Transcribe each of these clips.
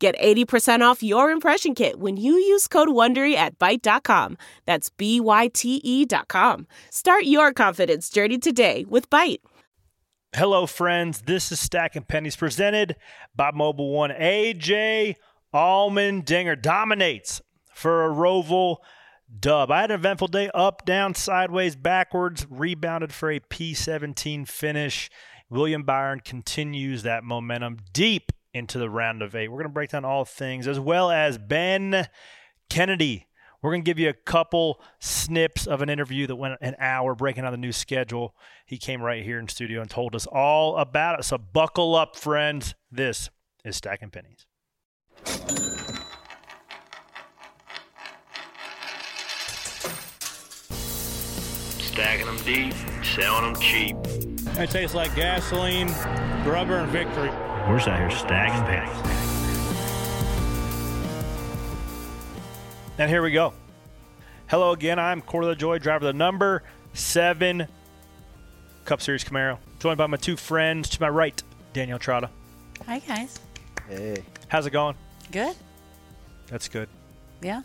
Get 80% off your impression kit when you use code WONDERY at Byte.com. That's B-Y-T-E dot com. Start your confidence journey today with Byte. Hello, friends. This is Stacking Pennies presented by Mobil 1. AJ Allmendinger dominates for a Roval dub. I had an eventful day up, down, sideways, backwards, rebounded for a P17 finish. William Byron continues that momentum deep into the round of eight. We're going to break down all things as well as Ben Kennedy. We're going to give you a couple snips of an interview that went an hour breaking down the new schedule. He came right here in studio and told us all about it. So buckle up, friends. This is Stacking Pennies. Stacking them deep, selling them cheap. It tastes like gasoline, rubber, and victory. We're just out here stacking pennies. And here we go. Hello again. I'm Corey LaJoie, driver of the number seven Cup Series Camaro. Joined by my two friends to my right, Danielle Trotta. Hi, guys. Hey. How's it going? Good. That's good. Yeah.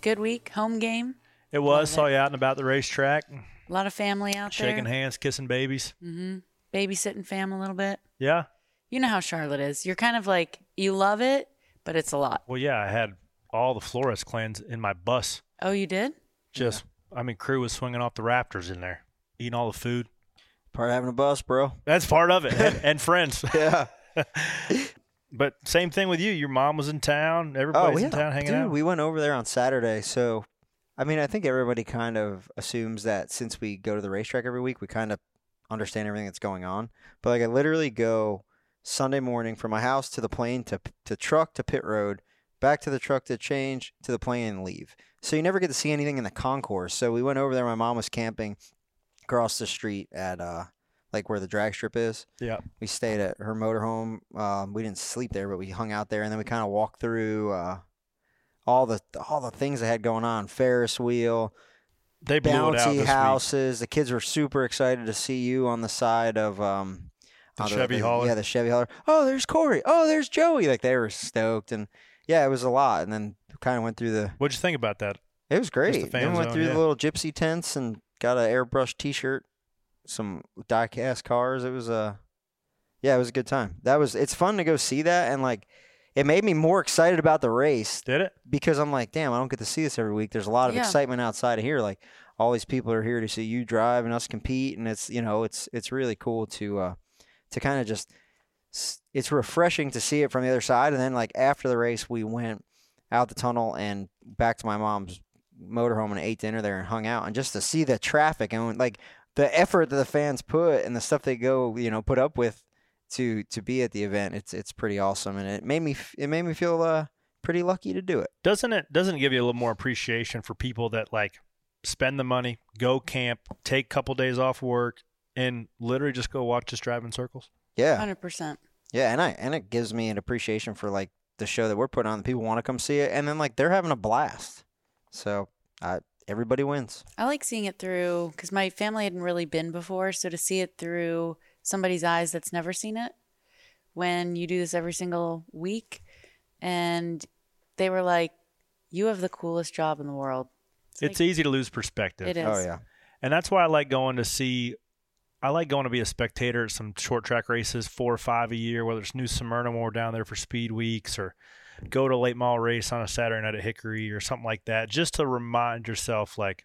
Good week. Home game. It was. Saw it. you out and about the racetrack, A lot of family out shaking there. Shaking hands, kissing babies. Mm-hmm. Babysitting fam a little bit. Yeah. You know how Charlotte is. You're kind of like, you love it, but it's a lot. Well, yeah. I had all the Flores clans in my bus. Oh, you did? Just, I mean, crew was swinging off the Raptors in there, eating all the food. Part of having a bus, bro. That's part of it, and, and friends. Yeah. But same thing with you. Your mom was in town. oh, Everybody's yeah. in town hanging Dude, out. we went over there on Saturday. So, I mean, I think everybody kind of assumes that since we go to the racetrack every week, we kind of understand everything that's going on. But like, I literally go Sunday morning from my house to the plane to to truck to pit road, back to the truck to change to the plane and leave. So you never get to see anything in the concourse. So we went over there. My mom was camping across the street at uh like where the drag strip is. yeah. we stayed at her motorhome. Um, we didn't sleep there, but we hung out there, and then we kind of walked through uh, all the all the things they had going on: Ferris wheel, They blew it out bouncy this week. houses. The kids were super excited to see you on the side of um, The Chevy hauler. Yeah, the Chevy hauler. Oh, there's Corey. Oh, there's Joey. Like they were stoked, and yeah, it was a lot. And then kind of went through the. What'd you think about that? It was great. the then went zone, through yeah. the little gypsy tents and got an airbrush T-shirt, some die-cast cars. It was a, yeah, it was a good time. That was. It's fun to go see that, and like, it made me more excited about the race Did it? because I'm like, damn, I don't get to see this every week. There's a lot of Yeah. excitement outside of here. Like, all these people are here to see you drive and us compete, and it's you know, it's it's really cool to uh, to kind of just. It's refreshing to see it from the other side, and then like after the race, we went out the tunnel and back to my mom's motorhome and ate dinner there and hung out, and just to see the traffic and like the effort that the fans put and the stuff they go, you know, put up with to to be at the event, it's it's pretty awesome, and it made me it made me feel uh pretty lucky to do it. Doesn't it? Doesn't it give you a little more appreciation for people that like spend the money, go camp, take a couple days off work, and literally just go watch us drive in circles? Yeah, 100%. yeah, and I and it gives me an appreciation for like the show that we're putting on. The people want to come see it, and then like they're having a blast. So I everybody wins. I like seeing it through because my family hadn't really been before. So to see it through somebody's eyes that's never seen it, when you do this every single week, and they were like, "You have the coolest job in the world." It's like- easy to lose perspective. It oh, is. Oh yeah, And that's why I like going to see. I like going to be a spectator at some short track races, four or five a year, whether it's New Smyrna we're down there for speed weeks, or go to a late model race on a Saturday night at Hickory or something like that, just to remind yourself, like,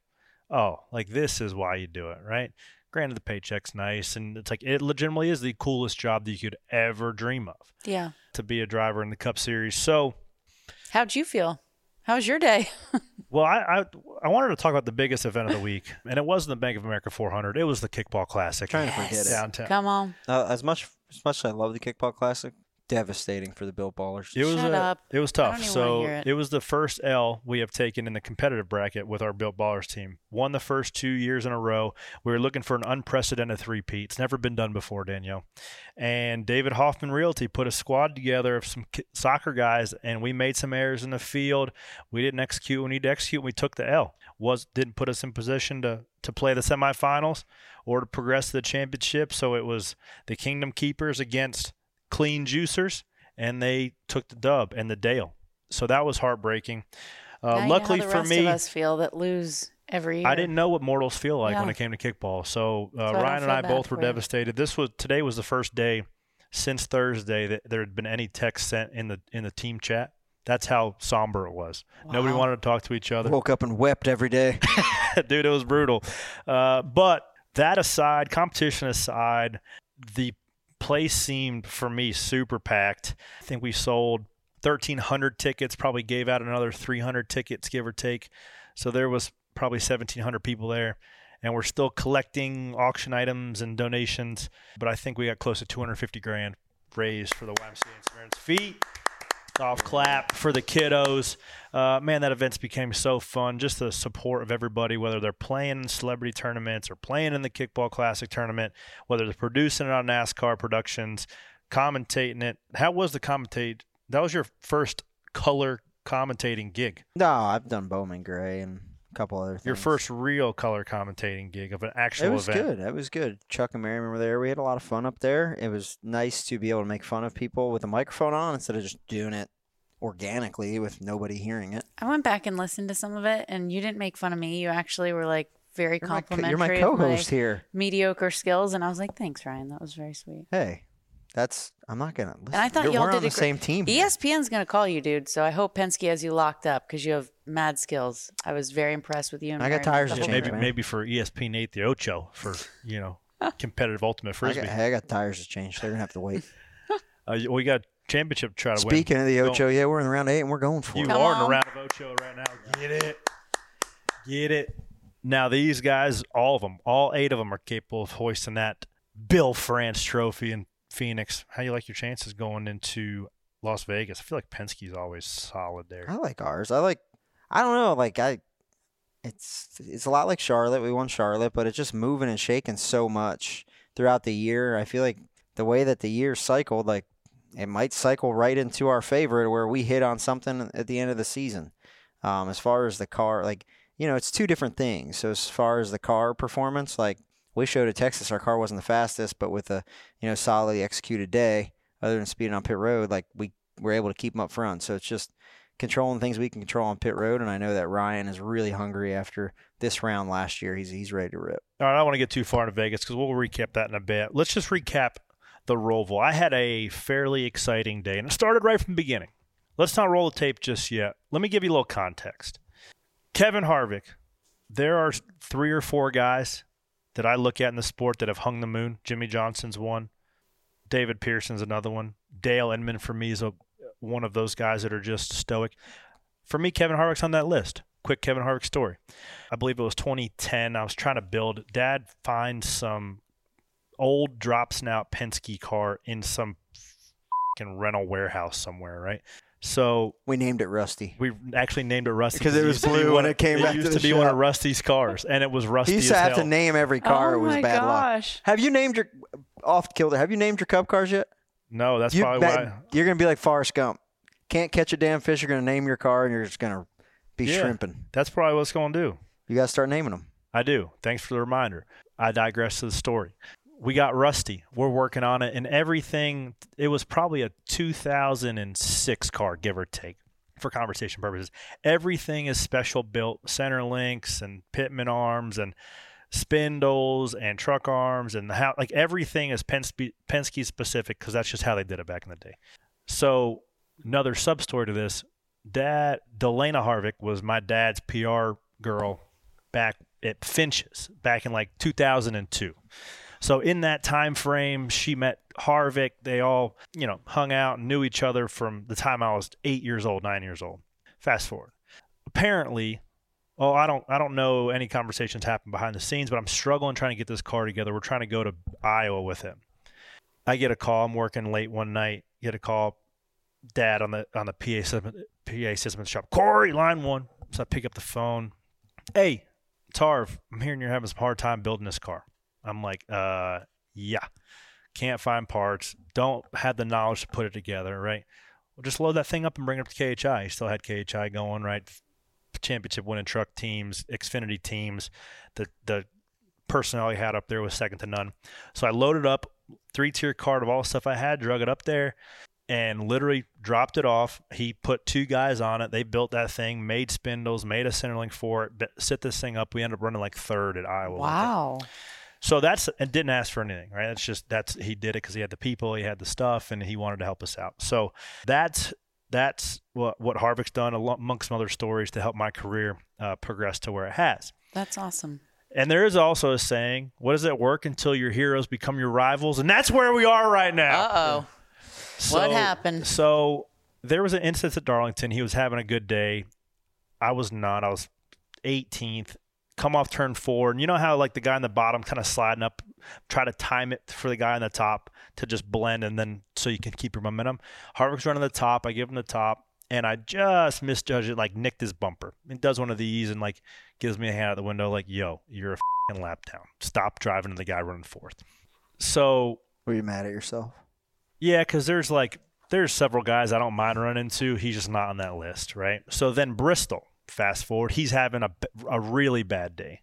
oh, like this is why you do it, right? Granted, the paycheck's nice, and it's like it legitimately is the coolest job that you could ever dream of Yeah. to be a driver in the Cup Series. So, How'd you feel? How was your day? Well, I, I I wanted to talk about the biggest event of the week, and it wasn't the Bank of America 400. It was the Kickball Classic I'm Trying to forget it. downtown. Come on. uh, as much as much as I love the kickball classic, devastating for the Bill Ballers. It was Shut a- up. It was I don't tough. So wanna hear it. was the first L we have taken in the competitive bracket with our Built Ballers team. Won the first two years in a row. We were looking for an unprecedented three-peat. It's never been done before, Danielle. And David Hoffman Realty put a squad together of some ki- soccer guys, and we made some errors in the field. We didn't execute. What we need to execute. And we took the L. Was didn't put us in position to to play the semifinals or to progress to the championship. So it was the Kingdom Keepers against Clean Juicers and they took the dub and the Dale. So that was heartbreaking. Now Uh, you know luckily how the for rest me, of us feel that lose every year. I didn't know what mortals feel like when it came to kickball. So uh, So Ryan and I both were devastated. This was today was the first day since Thursday that there had been any text sent in the in the team chat. That's how somber it was. Nobody wanted to talk to each other. Woke up and wept every day. dude, it was brutal. Uh, but that aside, competition aside, the place seemed for me super packed. I think we sold 1,300 tickets, probably gave out another 300 tickets, give or take. So there was probably 1,700 people there. And we're still collecting auction items and donations, but I think we got close to 250 grand raised for the YMCA and Samaritan's Feet golf clap for the kiddos. Uh, man, that events became so fun. Just the support of everybody, whether they're playing in celebrity tournaments or playing in the Kickball Classic tournament, whether they're producing it on NASCAR productions, commentating it. How was the commentate? That was your first color commentating gig. no, I've done Bowman Gray and a couple other things. Your first real color commentating gig of an actual It was event. good. It was good. Chuck and Merriman were there. We had a lot of fun up there. It was nice to be able to make fun of people with a microphone on instead of just doing it organically with nobody hearing it. I went back and listened to some of it, and you didn't make fun of me. You actually were like very You're my, co- complimentary. you're my co-host here. mediocre skills, and I was like, "Thanks, Ryan. That was very sweet." Hey, that's I'm not gonna. Listen. And I thought You're- y'all we're did on the a great- same team. here. ESPN's gonna call you, dude. So I hope Penske has you locked up because you have mad skills. I was very impressed with you. And I got Merriman tires the to whole change, Maybe man. maybe for E ESPN 8 the Ocho for, you know, competitive ultimate I frisbee. got, hey, I got tires to change. They're gonna have to wait. Uh, we got championship to try to win. Speaking of the Don't- Ocho, yeah, we're in round eight and we're going for You it. Come are in the on. round of Ocho right now. Get it. Get it. Now, these guys, all of them, all eight of them are capable of hoisting that Bill France trophy in Phoenix. How you like your chances going into Las Vegas? I feel like Penske's always solid there. I like ours. I like. I don't know. Like I, it's it's a lot like Charlotte. We won Charlotte, but it's just moving and shaking so much throughout the year. I feel like the way that the year cycled, like it might cycle right into our favorite where we hit on something at the end of the season. Um, as far as the car, like you know, it's two different things. So as far as the car performance, like we showed at Texas, our car wasn't the fastest, but with a you know solidly executed day, other than speeding on pit road, like we were able to keep them up front. So it's just controlling things we can control on pit road, and I know that Ryan is really hungry after this round last year. He's he's ready to rip. All right, I don't want to get too far into Vegas because we'll recap that in a bit. Let's just recap the Roval. I had a fairly exciting day, and it started right from the beginning. Let's not roll the tape just yet. Let me give you a little context. Kevin Harvick, there are three or four guys that I look at in the sport that have hung the moon. Jimmie Johnson's one. David Pearson's another one. Dale Inman for me is a, one of those guys that are just stoic. For me, Kevin Harvick's on that list. Quick Kevin Harvick story. I believe it was 2010. I was trying to build. Dad finds some old drop snout Penske car in some rental warehouse somewhere, right? So We named it Rusty. we actually named it Rusty Because it was used be blue one when it came back to used the to be one of. Rusty's cars, and it was Rusty He used as to have hell. to name every car. oh it was my bad luck. gosh. Have you named your off killed it? Have you named your Cup cars yet? no, that's You, probably that- why. You're gonna be like Forrest Gump. Can't catch a damn fish. You're gonna name your car, and you're just gonna be Yeah. shrimping. That's probably what's going to do. You gotta start naming them. I do. Thanks for the reminder. I digress to the story. We got Rusty. We're working on it, and everything. It was probably a 2006 car, give or take, for conversation purposes. Everything is special built, center links and pitman arms and spindles and truck arms and the how like everything is Penske, Penske specific because that's just how they did it back in the day. So another sub story to this: Dad, DeLana Harvick was my dad's PR girl back at Finch's back in like 2002. So in that time frame, she met Harvick. They all, you know, hung out and knew each other from the time I was eight years old, nine years old. Fast forward. Apparently, well, I don't, I don't know any conversations happen behind the scenes, but I'm struggling trying to get this car together. We're trying to go to Iowa with him. I get a call. I'm working late one night, get a call, dad on the on the PA system, PA system shop. Corey, line one. So I pick up the phone. Hey, Tarv, I'm hearing you're having some hard time building this car. I'm like, uh, yeah. Can't find parts. Don't have the knowledge to put it together, right? Well, just load that thing up and bring it up to KHI. He still had KHI going, right? Championship winning truck teams, Xfinity teams. The the personnel he had up there was second to none. So I loaded up three tier card of all the stuff I had, drug it up there, and literally dropped it off. He put two guys on it. They built that thing, made spindles, made a centerlink for it, set this thing up. We ended up running like third at Iowa. Wow. it. So that's and didn't ask for anything, right? That's just that's he did it because he had the people, he had the stuff, and he wanted to help us out. So that's that's what what Harvick's done amongst some other stories to help my career uh, progress to where it has. That's awesome. And there is also a saying, "What does it work until your heroes become your rivals?" And that's where we are right now. Uh oh. What happened? So there was an instance at Darlington. He was having a good day. I was not. I was 18th. Come off turn four, and you know how like the guy in the bottom kind of sliding up, try to time it for the guy on the top to just blend, and then so you can keep your momentum. Harvick's running the top. I give him the top, and I just misjudge it, like nicked his bumper. He does one of these and like gives me a hand out the window, like, "Yo, you're a fing lap down. Stop driving to the guy running fourth. So Were you mad at yourself? yeah, because there's like there's several guys I don't mind running into. He's just not on that list, right? So then Bristol, fast forward, he's having a, a really bad day.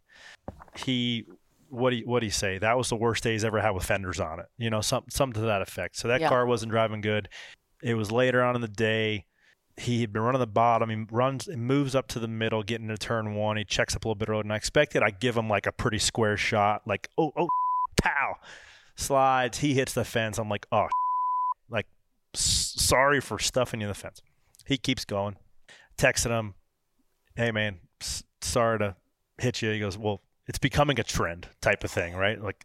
He what do you, what do you say? That was the worst day he's ever had with fenders on it. You know, some something to that effect. So that Yeah. car wasn't driving good. It was later on in the day. He had been running the bottom. He runs and moves up to the middle, getting into turn one. He checks up a little bit earlier than I expected. I give him like a pretty square shot, like oh oh, pow, slides. He hits the fence. I'm like oh, like s- sorry for stuffing you in the fence. He keeps going. Texting him, hey man, s- sorry to hit you. He goes, well, it's becoming a trend type of thing, right? Like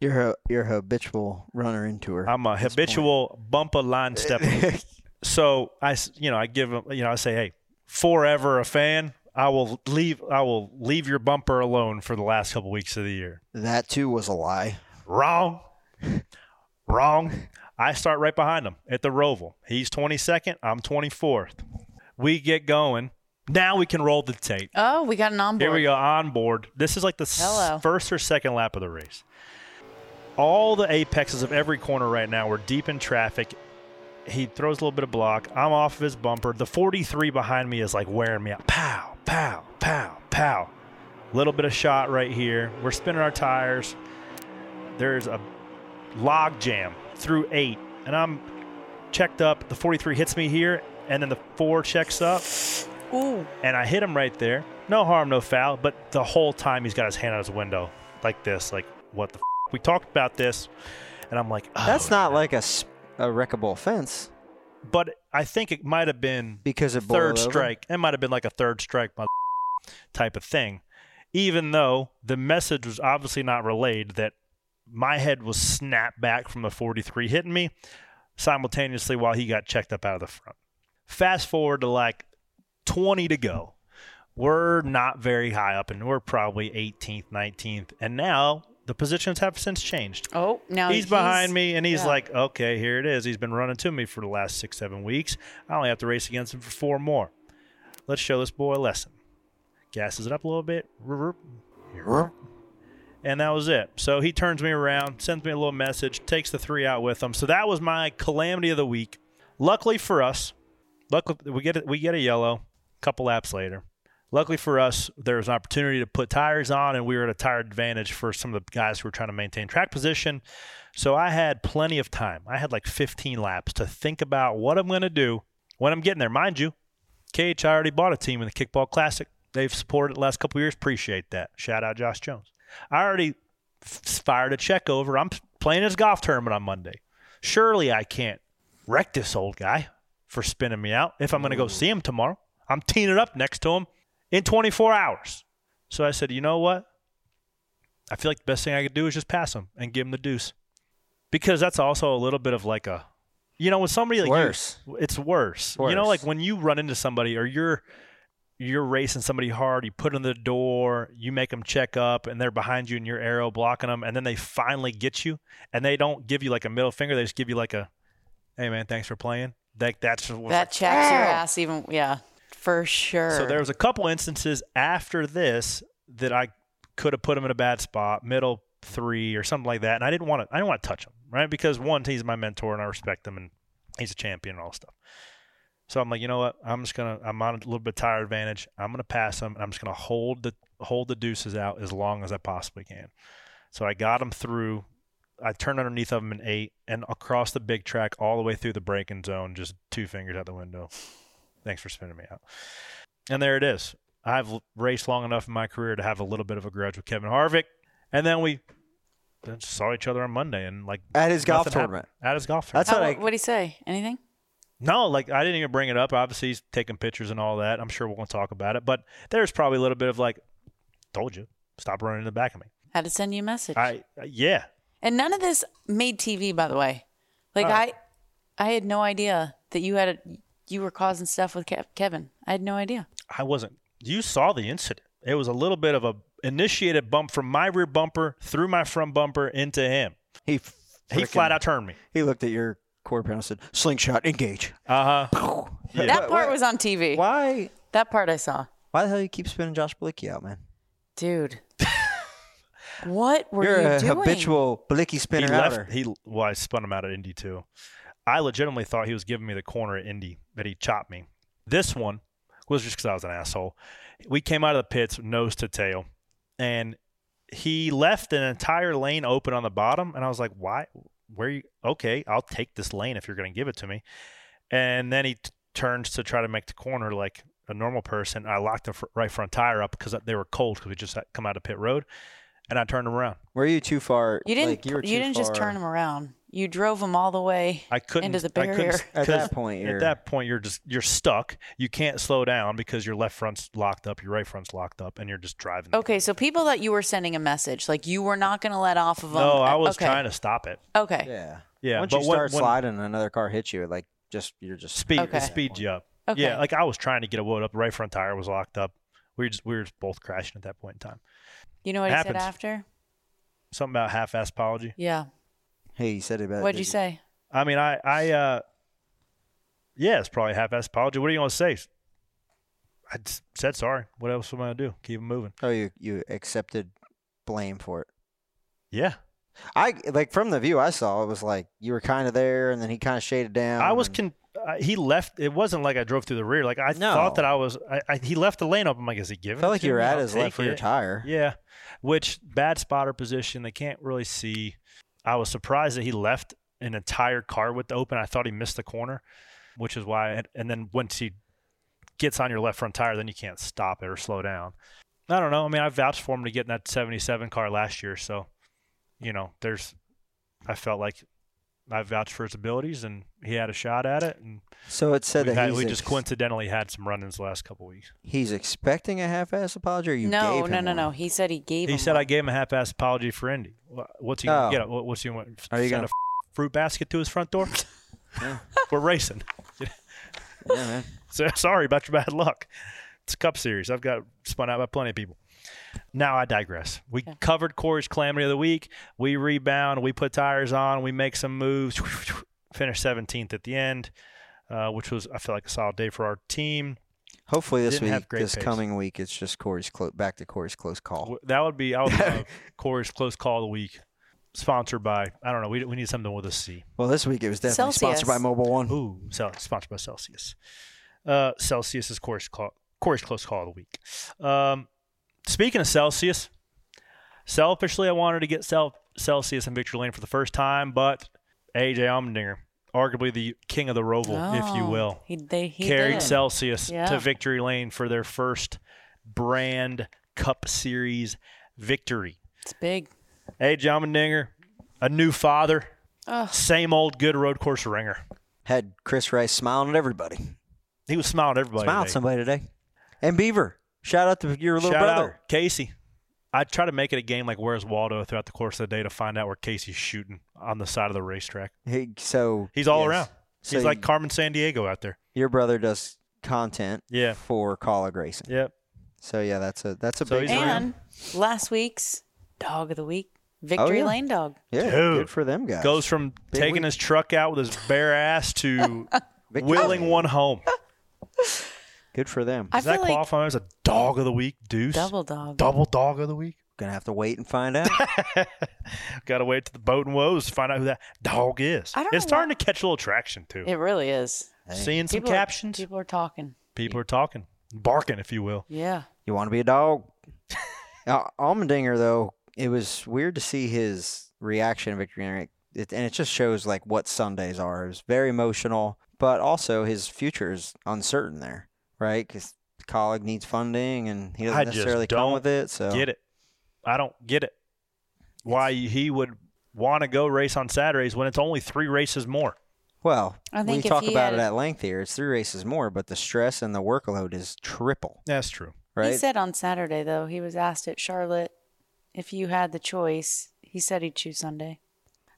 You're a you're a habitual runner into her. I'm a habitual bumper line stepper. so I, you know, I give him, you know, I say, hey, forever a fan. I will leave. I will leave your bumper alone for the last couple weeks of the year. that too was a lie. Wrong. Wrong. I start right behind him at the Roval. He's 22nd. I'm 24th. We get going. Now we can roll the tape. Oh, we got an onboard. Here we go on board. This is like the s- Hello. first or second lap of the race. All the apexes of every corner right now were deep in traffic. He throws a little bit of block. I'm off of his bumper. The 43 behind me is like wearing me out. Pow, pow, pow, pow. Little bit of shot right here. We're spinning our tires. There's a log jam through eight, and I'm checked up. The 43 hits me here, and then the four checks up Ooh. and I hit him right there. No harm, no foul. But the whole time he's got his hand out his window like this, like what the. F-? We talked about this, and I'm like, oh, That's not no. like a wreckable offense But I think it might have been because it third boiled over. strike. It might have been like a third strike mother- type of thing. Even though the message was obviously not relayed that my head was snapped back from the 43 hitting me simultaneously while he got checked up out of the front. Fast forward to like 20 to go. We're not very high up, and we're probably 18th, 19th. And now the positions have since changed. Oh, now He's behind me, and he's yeah. like, okay, here it is. He's been running to me for the last six, seven weeks. I only have to race against him for four more. Let's show this boy a lesson. Gasses it up a little bit. And that was it. So he turns me around, sends me a little message, takes the three out with him. So that was my calamity of the week. Luckily for us, luckily we get a, we get a yellow. Couple laps later, luckily for us, there was an opportunity to put tires on, and we were at a tire advantage for some of the guys who were trying to maintain track position. So I had plenty of time. I had like 15 laps to think about what I'm going to do when I'm getting there. Mind you, KH I already bought a team in the Kickball Classic. They've supported the last couple years. Appreciate that. Shout out Josh Jones. I already fired a check over. I'm playing his golf tournament on Monday. Surely I can't wreck this old guy for spinning me out if I'm going to go see him tomorrow. I'm teeing it up next to him in 24 hours. So I said, you know what? I feel like the best thing I could do is just pass him and give him the deuce. Because that's also a little bit of like a, you know, when somebody like you- Worse. it's worse. You know, like when you run into somebody or you're you're racing somebody hard, you put in the door, you make them check up, and they're behind you and your arrow blocking them, and then they finally get you, and they don't give you like a middle finger, they just give you like a hey man, thanks for playing. That that's That checks your ass even. Yeah, for sure. So there was a couple instances after this that I could have put him in a bad spot, middle three or something like that, and I didn't want to. I didn't want to touch him, right? Because one, he's my mentor and I respect him, and he's a champion and all stuff. So I'm like, you know what? I'm just gonna. I'm on a little bit tire advantage. I'm gonna pass him, and I'm just gonna hold the hold the deuces out as long as I possibly can. So I got him through. I turned underneath of him in eight and across the big track all the way through the braking zone, just two fingers out the window. Thanks for spinning me out. And there it is. I've raced long enough in my career to have a little bit of a grudge with Kevin Harvick, and then we then saw each other on Monday and like At his golf nothing happened. tournament. At his golf That's tournament. what How, I. what'd he say? Anything? No, like I didn't even bring it up. Obviously, he's taking pictures and all that. I'm sure we're going to talk about it, but there's probably a little bit of like, told you, stop running in the back of me. Had to send you a message. I yeah, and none of this made TV, by the way. Like Oh. I, I had no idea that you had a, you were causing stuff with Kev- Kevin. I had no idea. I wasn't. You saw the incident. It was a little bit of a initiated bump from my rear bumper through my front bumper into him. He He flat out turned me. He looked at your quarter panel and said, "Slingshot, engage." Uh huh. Yeah. That part was on TV. Why? That part I saw, Why the hell you keep spinning Josh Bilicki out, man? dude. what were You're you a doing? habitual Bilicki he left. outer. He well, I spun him out at Indy too. I legitimately thought he was giving me the corner at Indy, but he chopped me. This one was just because I was an asshole. We came out of the pits nose to tail, and he left an entire lane open on the bottom, and I was like, "Why? Where you? Okay, I'll take this lane if you're going to give it to me." And then he t- turns to try to make the corner like a normal person. I locked the fr- right front tire up because they were cold because we just had come out of pit road, and I turned him around. Were you too far? You didn't. Like, you were you didn't just turn him around. You drove him all the way. I couldn't Into the I couldn't- barrier. At 'cause that point, you're at that point you're just you're stuck. You can't slow down because your left front's locked up, your right front's locked up, and you're just driving. Okay, so people that you were sending a message, like you were not going to let off of them. No, I was okay. trying to stop it. Okay. yeah. Yeah, Once but you start when sliding, and another car hits you. Like just you're just speed Okay. it speeds you up. Okay. Yeah, like I was trying to get a load up. The right front tire was locked up. We were just we were just both crashing at that point in time. You know what he Happens. said after? Something about half-ass apology. Yeah. Hey, you said it about. What'd you say? I mean, I I uh, yeah, it's probably half-ass apology. What are you gonna say? I just said sorry. What else am I gonna do? Keep it moving. Oh, you you accepted blame for it. Yeah, I like from the view I saw, it was like you were kind of there, and then he kind of shaded down. I was and- con- uh, he left. It wasn't like I drove through the rear. Like I No. thought that I was. I, I, he left the lane up. I'm like, is he giving? felt it like to you were at his left rear tire. Yeah, which bad spotter position. They can't really see. I was surprised that he left an entire car width open. I thought he missed the corner, which is why. And then once he gets on your left front tire, then you can't stop it or slow down. I don't know. I mean, I vouched for him to get in that 77 car last year, so you know, there's. I felt like I vouched for his abilities, and he had a shot at it, and So it said we, that had- he's we just ex- coincidentally had some run-ins the last couple weeks. he's expecting a half-ass apology. Or you no, gave no, him no, no. one? He said he gave He him said one. I gave him a half-ass apology for Indy. What's he gonna Oh. get? What's he want? Are you send gonna- a fruit basket to his front door? Yeah. We're racing. Yeah, man. So, sorry about your bad luck. It's a Cup Series. I've got spun out by plenty of people. Now I digress. We covered Corey's calamity of the week. We rebound. We put tires on. We make some moves. Finish 17th at the end, uh, which was I feel like a solid day for our team. Hopefully this week, this pace. coming week, it's just Corey's clo- back to Corey's close call. That would be I would love Corey's close call of the week. Sponsored by I don't know. We, we need something with a C. Well, this week it was definitely sponsored by Mobil 1. Ooh, Cel- sponsored by Celsius. Uh, Celsius is Corey's call, Corey's close call of the week. Um, speaking of Celsius, selfishly, I wanted to get Cel- Celsius in Victory Lane for the first time, but AJ Allmendinger, arguably the king of the Roval, if you Oh, will, He, they, he carried did. Celsius Yeah. to Victory Lane for their first brand Cup Series victory. It's big. AJ Allmendinger, a new father, Ugh. same old good road course ringer. Had Chris Rice smiling at everybody. He was smiling at everybody. Smiled at today. somebody today. And Beaver, shout out to your little Shout brother. out Casey. I try to make it a game like Where's Waldo throughout the course of the day to find out where Casey's shooting on the side of the racetrack. He, so He's all yes. around. So He's like Carmen Sandiego out there. your brother does content Yeah. for Kaulig Racing. Yep. So yeah, that's a that's a So big he's deal. around. And last week's dog of the week, Victory oh, yeah. Lane dog. Yeah, Dude. good for them guys. Goes from Big taking week. his truck out with his bare ass to Victory wheeling one home. Good for them. I Does that feel like qualify as a dog of the week, Deuce? double dog. Double dog of the week. Gonna have to wait and find out. Got to wait to the boat and woes to find out who that dog is. I don't It's know starting why- to catch a little traction too. It really is. Seeing some People are- captions. people are talking. People are talking, barking, if you will. Yeah. You want to be a dog? Now, uh, Allmendinger, though, it was weird to see his reaction to Victory Lane. It, and it just shows like what Sundays are. It was very emotional, but also his future is uncertain there, right? Because college needs funding, and he doesn't I necessarily come don't with it. So Get it? I don't get it. Why he would want to go race on Saturdays when it's only three races more? well, I we think if talk about had- it at length here. It's three races more, but the stress and the workload is triple, That's true. right? He said on Saturday though, he was asked at Charlotte if you had the choice. He said he'd choose Sunday.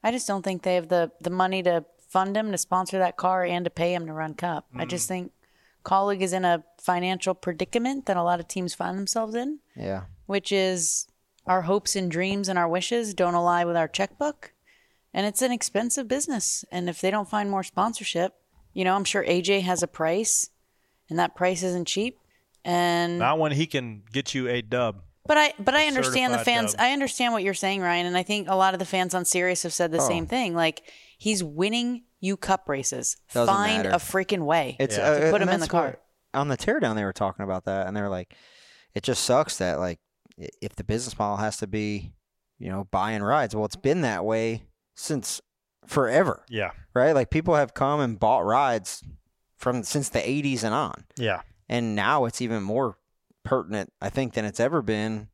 I just don't think they have the the money to fund him to sponsor that car and to pay him to run Cup. I Mm. just think Kaulig is in a financial predicament that a lot of teams find themselves in, yeah. which is our hopes and dreams and our wishes don't align with our checkbook. And it's an expensive business. And if they don't find more sponsorship, you know, I'm sure AJ has a price and that price isn't cheap. And Not when he can get you a dub. but I but I understand the fans. dub. I understand what you're saying, Ryan, and I think a lot of the fans on Sirius have said the Oh. same thing. Like he's winning you cup races. Doesn't Find matter. a freaking way It's Yeah. uh, to put and him in the that's car. what- on the teardown. They were talking about that, and they're like, it just sucks that like i- if the business model has to be, you know, buying rides. Well, it's been that way since forever, Yeah. right? Like people have come and bought rides from since the '80s and on, Yeah. and now it's even more pertinent, I think, than it's ever been.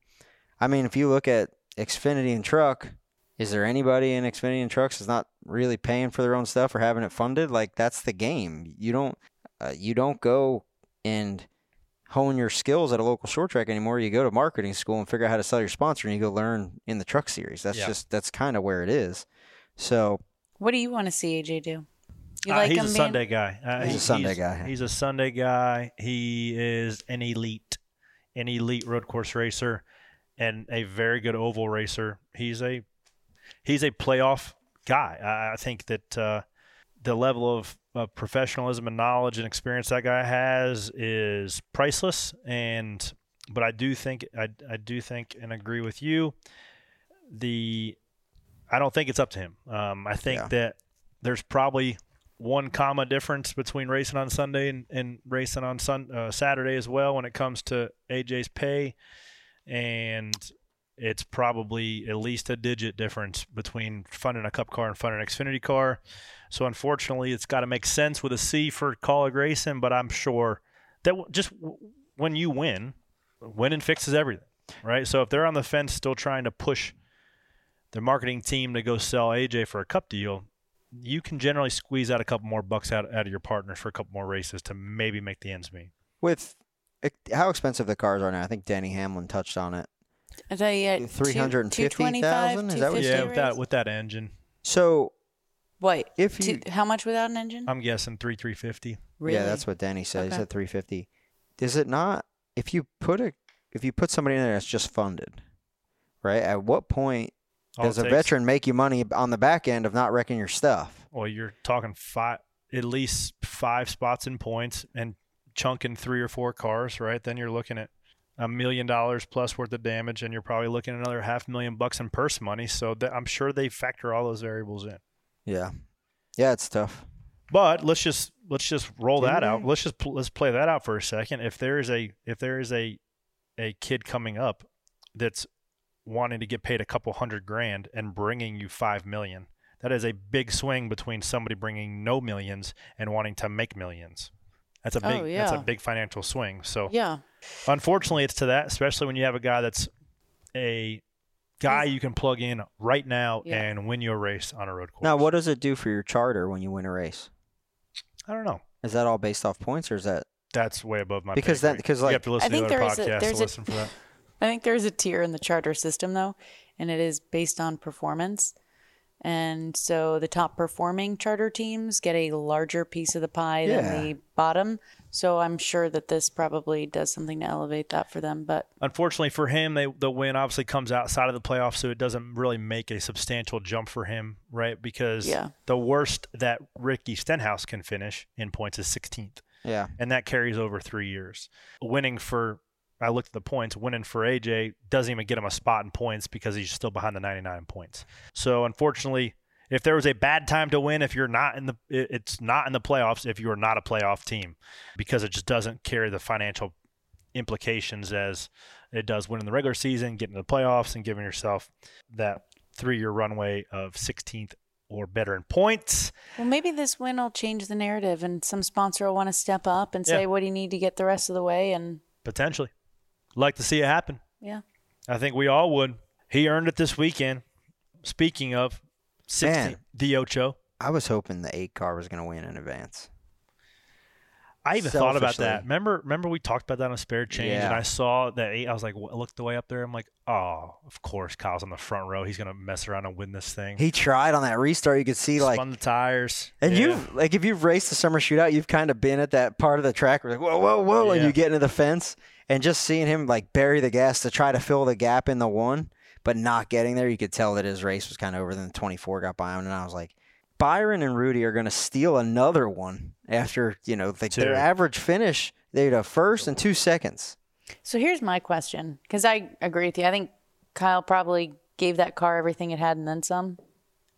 I mean, if you look at Xfinity and Truck. Is there anybody in Xfinity and Trucks that's not really paying for their own stuff or having it funded? Like that's the game. You don't uh, you don't go and hone your skills at a local short track anymore. You go to marketing school and figure out how to sell your sponsor, and you go learn in the truck series. That's Yeah. just that's kind of where it is. So What do you want to see AJ do? You Uh, he's him a being- Sunday guy. Uh, He's a he- Sunday guy. He's a Sunday guy. He is an elite, an elite road course racer, and a very good oval racer. He's a he's a playoff guy. I, think that uh, the level of, of professionalism and knowledge and experience that guy has is priceless. And but I do think I, I do think and agree with you. The I don't think it's up to him. Um, I think Yeah. that there's probably one comma difference between racing on Sunday and, and racing on sun, uh, Saturday as well when it comes to AJ's pay, and it's probably at least a digit difference between funding a Cup car and funding an Xfinity car. So unfortunately, it's got to make sense with a C for Kaulig Racing, but I'm sure that just when you win, winning fixes everything, right? So if they're on the fence still trying to push their marketing team to go sell AJ for a Cup deal, you can generally squeeze out a couple more bucks out, out of your partners for a couple more races to maybe make the ends meet. with how expensive the cars are now, I think Denny Hamlin touched on it. I tell you, uh, 350,000? Is that what you Yeah, with that with that engine, So What? if Two- you how much without an engine? I'm guessing three three fifty. really? Yeah, that's what Danny said. He Okay. said 350. Is it not if you put a if you put somebody in there that's just funded, right? At what point All does a takes- veteran make you money on the back end of not wrecking your stuff? Well, you're talking five, at least five spots in points and chunking three or four cars, right? Then you're looking at a million dollars plus worth of damage, and you're probably looking at another half million bucks in purse money. So that, I'm sure they factor all those variables in. Yeah, yeah, it's tough. But let's just let's just roll Didn't that out. they? Let's just let's play that out for a second. If there is a if there is a a kid coming up that's wanting to get paid a couple hundred grand and bringing you five million, that is a big swing between somebody bringing no millions and wanting to make millions. That's a oh, big Oh, that's a big financial swing. So yeah. unfortunately, it's to that, especially when you have a guy that's a guy you can plug in right now Yeah. and win your race on a road course. Now, what does it do for your charter when you win a race? I don't know. Is that all based off points, or is that That's way above my Because that- grade. because, you like- have to listen I to think other there is a- podcasts there's to a- listen for that. I think there's a tier in the charter system though, and it is based on performance. And so the top performing charter teams get a larger piece of the pie Yeah. than the bottom. So I'm sure that this probably does something to elevate that for them. But Unfortunately for him, they, the win obviously comes outside of the playoffs, so it doesn't really make a substantial jump for him, right? Because Yeah. the worst that Ricky Stenhouse can finish in points is 16th, Yeah. and that carries over three years. Winning for, I looked at the points, winning for AJ doesn't even get him a spot in points because he's still behind the 99 points. So unfortunately, if there was a bad time to win, if you're not in the, it's not in the playoffs if you are not a playoff team, because it just doesn't carry the financial implications as it does winning the regular season, getting to the playoffs, and giving yourself that three-year runway of 16th or better in points. well, maybe this win will change the narrative, and some sponsor will want to step up and say, Yeah. "What do you need to get the rest of the way?" And Potentially, like to see it happen. yeah, I think we all would. He earned it this weekend. Speaking of 16, Man. the Ocho. I was hoping the eight car was going to win in advance. I even thought about that. Remember, remember we talked about that on spare change, and I saw that eight. I was like, I looked the way up there. I'm like, oh, of course, Kyle's on the front row. He's gonna mess around and win this thing. He tried on that restart. You could see like, spun the tires. and Yeah. you've like if you've raced the summer shootout, you've kind of been at that part of the track where like whoa, whoa, whoa, and you get into the fence, and just seeing him like bury the gas to try to fill the gap in the one, but not getting there, you could tell that his race was kind of over. Then the 24 got by him, and I was like, Byron and Rudy are going to steal another one after you know like Two. their average finish. They had a first and two seconds. So here's my question because I agree with you. I think Kyle probably gave that car everything it had and then some,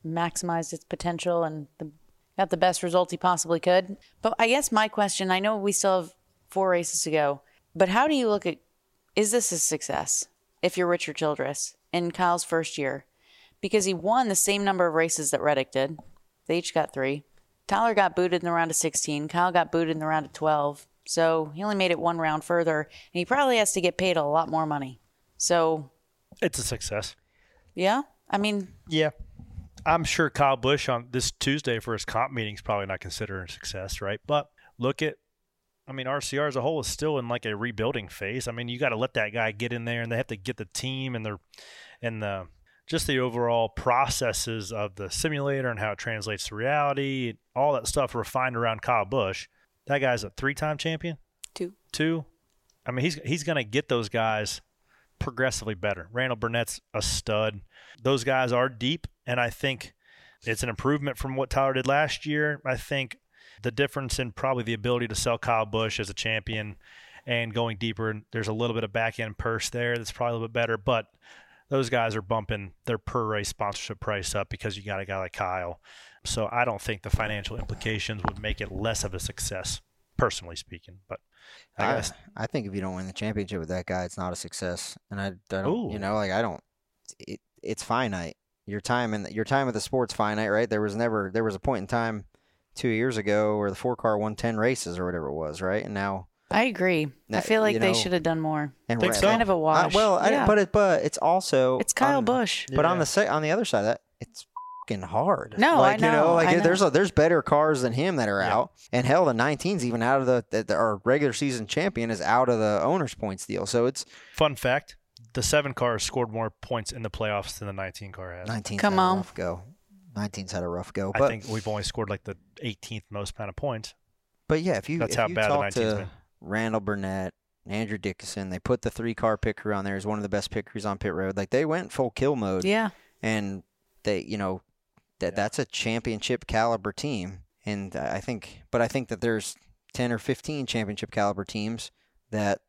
maximized its potential and the, got the best result he possibly could. But I guess my question I know we still have four races to go, but how do you look at is this a success if you're Richard Childress in Kyle's first year? Because he won the same number of races that Reddick did. They each got three. Tyler got booted in the round of 16. Kyle got booted in the round of 12. So he only made it one round further, and he probably has to get paid a lot more money. So, It's a success. yeah, I mean, Yeah. I'm sure Kyle Busch on this Tuesday for his comp meeting is probably not considered a success, right? But look at, I mean, RCR as a whole is still in like a rebuilding phase. I mean, you got to let that guy get in there, and they have to get the team and the and the just the overall processes of the simulator and how it translates to reality, all that stuff refined around Kyle Busch. That guy's a three-time champion. two. Two. I mean, he's he's going to get those guys progressively better. Randall Burnett's a stud. Those guys are deep, and I think it's an improvement from what Tyler did last year. I think the difference in probably the ability to sell Kyle Busch as a champion and going deeper, there's a little bit of back end purse there that's probably a little bit better, but those guys are bumping their per race sponsorship price up because you got a guy like Kyle. So I don't think the financial implications would make it less of a success, personally speaking. But I I, guess I think if you don't win the championship with that guy, it's not a success. And I, I don't, Ooh. you know, like I don't. It, it's finite. Your time and your time with the sport's finite, right? There was never there was a point in time two years ago where the four car won ten races or whatever it was, right? And now I agree. I feel like you they know, should have done more. and Think so? Kind of a Uh, wash. well, I, yeah. but it but it's also it's Kyle on- Busch. But on the se- on the other side of that, it's fucking hard. No, I like, You know, know, like I there's a, there's better cars than him that are Yeah. out, and hell, the 19's even out of the, the, the our regular season champion is out of the owners points deal. So it's fun fact: the seven car scored more points in the playoffs than the 19 car has. 19's Come on. a go. 19's had a rough go, I think we've only scored like the 18th most amount of points. but yeah, if you That's if how you bad the talk 19's to been. Randall Burnett, Andrew Dickinson, they put the three car picker on there as one of the best pickers on pit road. Like they went full kill mode. Yeah. and they you know that Yeah. that's a championship caliber team and i think but i think that there's 10 or 15 championship caliber teams that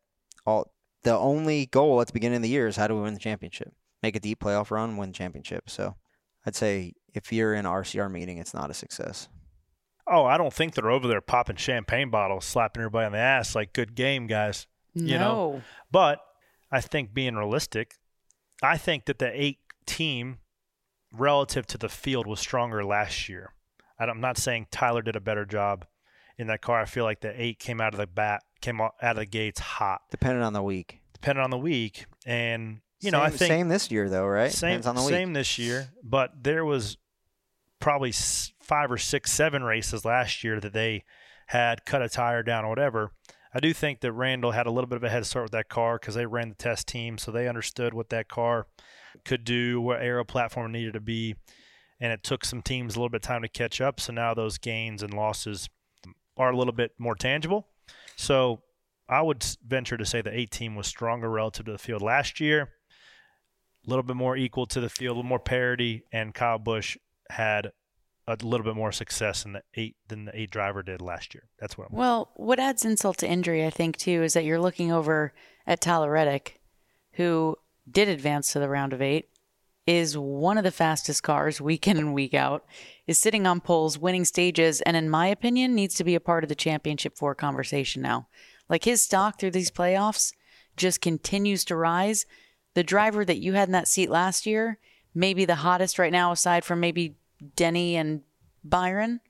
all the only goal at the beginning of the year is how do we win the championship make a deep playoff run win the championship so i'd say if you're in an rcr meeting it's not a success Oh, I don't think they're over there popping champagne bottles, slapping everybody on the ass like good game, guys. You know, no. But I think being realistic, I think that the eight team relative to the field was stronger last year. I don't- I'm not saying Tyler did a better job in that car. I feel like the eight came out of the bat, came out out of the gates hot, depending on the week depending on the week. And you know, I think same this year though right same Depends on the week same this year, but there was probably five or six, seven races last year that they had cut a tire down or whatever. I do think that Randall had a little bit of a head start with that car because they ran the test team, so they understood what that car could do, what aero platform needed to be, and it took some teams a little bit of time to catch up. So now those gains and losses are a little bit more tangible. So I would venture to say the eight team was stronger relative to the field last year, a little bit more equal to the field, a little more parity, and Kyle Busch had a little bit more success in the eight than the eight driver did last year. That's what I'm. Well, what adds insult to injury, I think, too, is that you're looking over at Tyler Reddick, who did advance to the round of eight, is one of the fastest cars week in and week out, is sitting on poles, winning stages, and in my opinion, needs to be a part of the championship four conversation now. Like his stock through these playoffs just continues to rise. The driver that you had in that seat last year, maybe the hottest right now, aside from maybe Denny and Byron.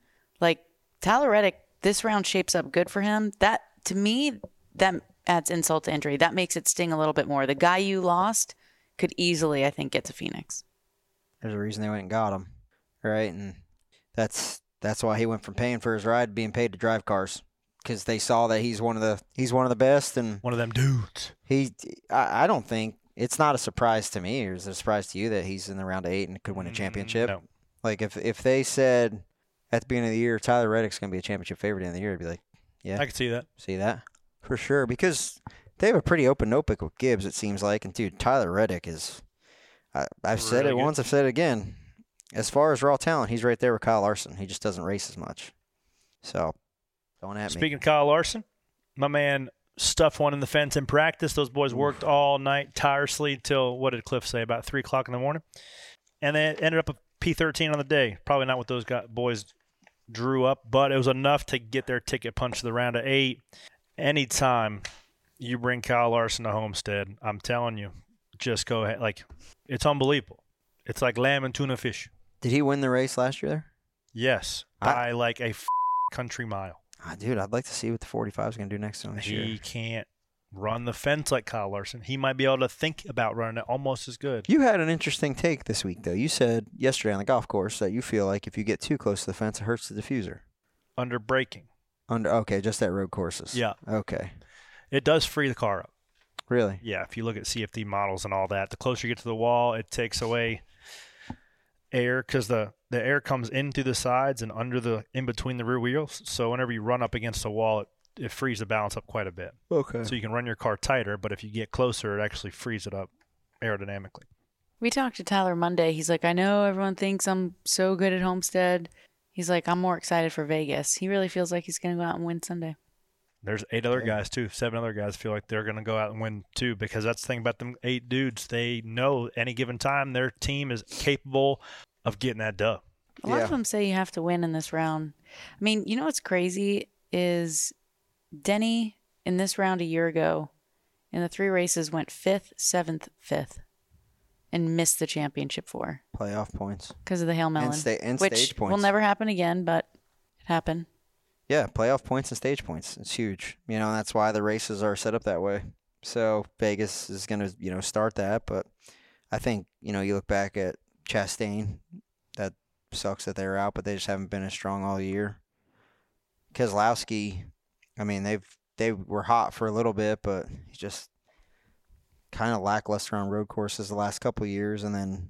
Like Tyler Reddick, this round shapes up good for him. That to me, that adds insult to injury. That makes it sting a little bit more. The guy you lost could easily, I think, get to Phoenix. There's a reason they went and got him, right? And that's that's why he went from paying for his ride to being paid to drive cars because they saw that he's one of the he's one of the best, and One of them dudes. he I, I don't think it's not a surprise to me, or is it a surprise to you that he's in the round of eight and could win a mm, championship? No. Like if if they said at the beginning of the year Tyler Reddick's going to be a championship favorite in the year, I'd be like, yeah, I could see that. see that for sure because they have a pretty open notebook with Gibbs. It seems like, and dude, Tyler Reddick is. I, I've said Really it good. once. I've said it again. As far as raw talent, he's right there with Kyle Larson. He just doesn't race as much. So, don't at me. Speaking of Kyle Larson, my man stuffed one in the fence in practice. Those boys worked all night tirelessly till what did Cliff say about three o'clock in the morning, and they ended up a P thirteen on the day. Probably not what those guys, boys drew up, but it was enough to get their ticket punched to the round of eight. Anytime you bring Kyle Larson to Homestead, I'm telling you, just go ahead. Like it's unbelievable. It's like lamb and tuna fish. Did he win the race last year there? Yes, I- by like a f- country mile. Ah, dude, I'd like to see what the 45 is going to do next him this he year. can't run the fence like Kyle Larson. He might be able to think about running it almost as good. You had an interesting take this week, though. You said yesterday on the golf course that you feel like if you get too close to the fence, it hurts the diffuser. Under braking. Under okay, just at road courses. Yeah. Okay. It does free the car up. Really? Yeah, if you look at CFD models and all that, the closer you get to the wall, it takes away air because the, the air comes in through the sides and under the in between the rear wheels. So whenever you run up against a wall, it, it frees the balance up quite a bit. Okay. So you can run your car tighter, but if you get closer, it actually frees it up aerodynamically. We talked to Tyler Monday. He's like, I know everyone thinks I'm so good at Homestead. He's like, I'm more excited for Vegas. He really feels like he's going to go out and win Sunday. There's eight other Okay. guys too. Seven other guys feel like they're going to go out and win too because that's the thing about them eight dudes. They know any given time their team is capable of getting that dub. A lot Yeah. of them say you have to win in this round. I mean, you know what's crazy is Denny in this round a year ago in the three races went fifth, seventh, fifth, and missed the championship four Playoff points. because of the Hail Melon, And, sta- and which stage points. will never happen again, but it happened. Yeah, playoff points and stage points. It's huge. You know, that's why the races are set up that way. So Vegas is going to, you know, start that. But I think, you know, you look back at Chastain, that sucks that they're out, but they just haven't been as strong all year. Keselowski, I mean, they've they were hot for a little bit, but he's just kind of lackluster on road courses the last couple years. And then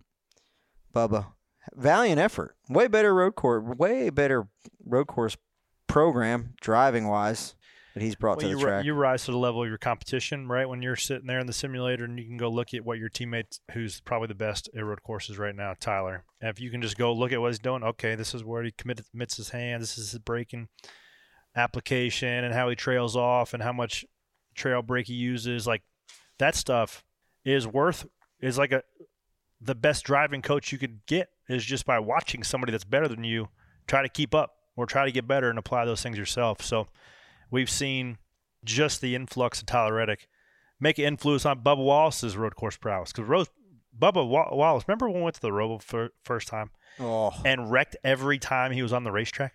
Bubba, valiant effort, way better road course, way better road course program driving wise that he's brought Well, to the ri- track. you rise to the level of your competition, right? When you're sitting there in the simulator and you can go look at what your teammate, who's probably the best at road courses right now, Tyler. And if you can just go look at what he's doing, okay, this is where he commit, commits his hand, this is his braking application, and how he trails off, and how much trail brake he uses. Like that stuff is worth is like a the best driving coach you could get is just by watching somebody that's better than you try to keep up or try to get better and apply those things yourself. So we've seen just the influx of Tyler Reddick make an influence on Bubba Wallace's road course prowess. Because Rose, Bubba Wallace, remember when we went to the Roval for first time oh, and wrecked every time he was on the racetrack?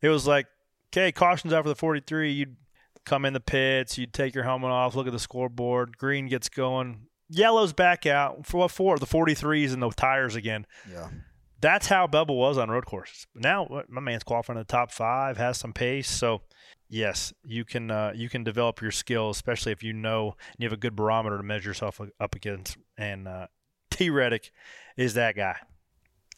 It was like, okay, cautions out for the 43. You'd come in the pits, you'd take your helmet off, look at the scoreboard. Green gets going, yellow's back out for what for? The 43s and the tires again. yeah. That's how Bubba was on road courses. Now my man's qualifying in the top five, has some pace. So yes, you can uh, you can develop your skills, especially if you know and you have a good barometer to measure yourself up against. And uh, T. Reddick is that guy.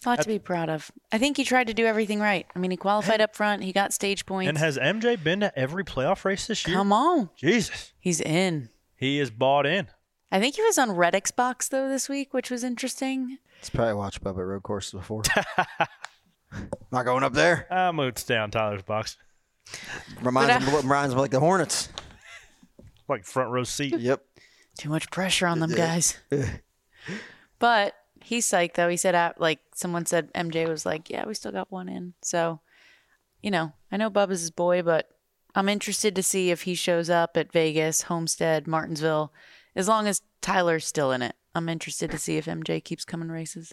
a lot to be proud of. I think he tried to do everything right. I mean, he qualified up front. He got stage points. And has MJ been to every playoff race this year? Come on, Jesus. he's in. He is bought in. I think he was on Red box though this week, which was interesting. He's probably watched Bubba road courses before. Not going up there. I moved to down Tyler's box. Reminds But, him, reminds him like the Hornets. Like front row seat. Yep. Too much pressure on them guys. but he's psyched though. He said, uh, like someone said, MJ was like, "Yeah, we still got one in." So, you know, I know Bubba's his boy, but I'm interested to see if he shows up at Vegas, Homestead, Martinsville. As long as Tyler's still in it, I'm interested to see if MJ keeps coming races.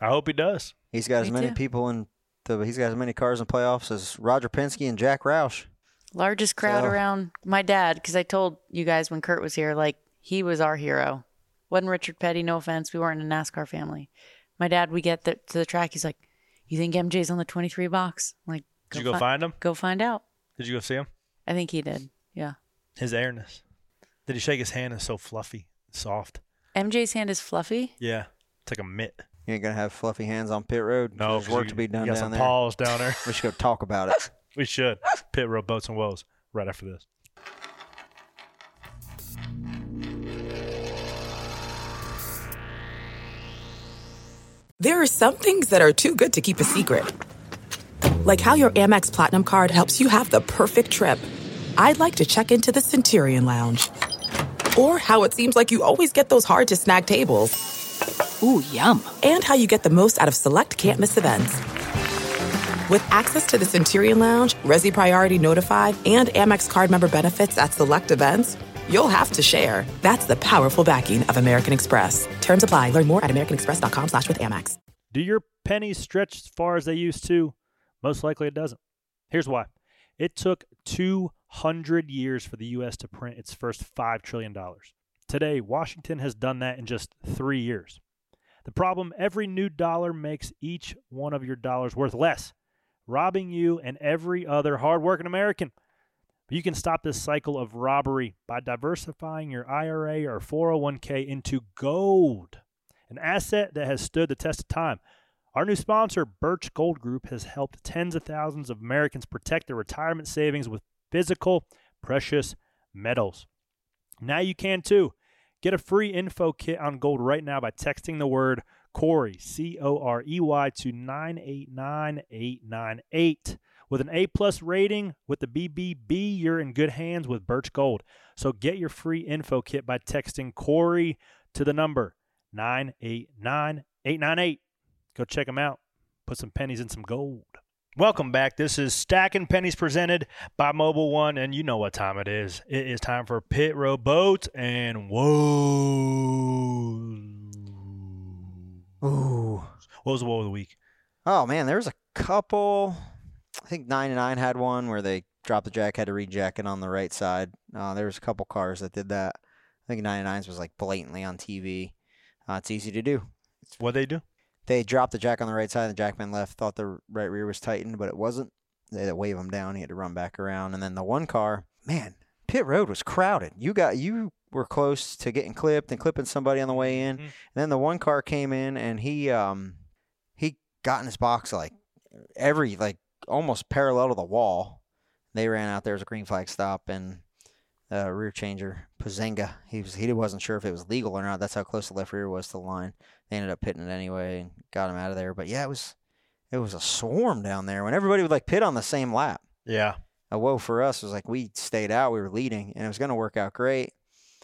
I hope he does. He's got as many too. people in the. He's got as many cars in playoffs as Roger Penske and Jack Roush. Largest crowd So- around my dad, because I told you guys when Kurt was here, like he was our hero. Wasn't Richard Petty? No offense, we weren't a NASCAR family. My dad, we get the, to the track, he's like, "You think MJ's on the 23 box?" I'm like, Did you go fi- find him? Go find out. Did you go see him? I think he did. Yeah. His airness. Did he shake his hand? It's so fluffy, soft. MJ's hand is fluffy. Yeah. It's like a mitt. You ain't gonna have fluffy hands on pit road. No, there's 'cause work you- to be done you got down some there. paws down there. We should go talk about it. we should. Pit road boats and woes right after this. There are some things that are too good to keep a secret. Like how your Amex Platinum card helps you have the perfect trip. I'd like to check into the Centurion Lounge. Or how it seems like you always get those hard to snag tables. Ooh, yum. And how you get the most out of select can't miss events. With access to the Centurion Lounge, Resy Priority Notified, and Amex card member benefits at select events, you'll have to share. That's the powerful backing of American Express. Terms apply. Learn more at americanexpress.com slash with Amex. Do your pennies stretch as far as they used to? Most likely it doesn't. Here's why. It took 200 years for the U.S. to print its first $5 trillion. Today, Washington has done that in just three years. The problem every new dollar makes each one of your dollars worth less, robbing you and every other hardworking American. But you can stop this cycle of robbery by diversifying your IRA or 401k into gold, an asset that has stood the test of time. Our new sponsor, Birch Gold Group, has helped tens of thousands of Americans protect their retirement savings with physical, precious metals. Now you can too. Get a free info kit on gold right now by texting the word Corey, C O R E Y, to 989898. With an A plus rating with the BBB, you're in good hands with Birch Gold. So get your free info kit by texting Corey to the number 989898. Go check them out. Put some pennies in some gold. Welcome back. This is Stacking Pennies presented by Mobil 1, and you know what time it is. It is time for Pit Road Boats and Whoa. Ooh. What was the woe of the week? Oh man, there was a couple. I think nine and nine had one where they dropped the jack, had to rejack it on the right side. Uh, there was a couple cars that did that. I think nine and nines was like blatantly on TV. Uh, it's easy to do. What they do? They dropped the jack on the right side, and the jackman left. Thought the right rear was tightened, but it wasn't. They had to wave him down. He had to run back around, and then the one car, man, pit road was crowded. You got you were close to getting clipped and clipping somebody on the way in. Mhm. And then the one car came in, and he um he got in his box like every like almost parallel to the wall. They ran out there was a green flag stop, and uh, rear changer Pazenga. He was he wasn't sure if it was legal or not. That's how close the left rear was to the line. They ended up pitting it anyway and got him out of there. But yeah, it was it was a swarm down there when everybody would like pit on the same lap. Yeah. A woe for us was like we stayed out, we were leading, and it was going to work out great.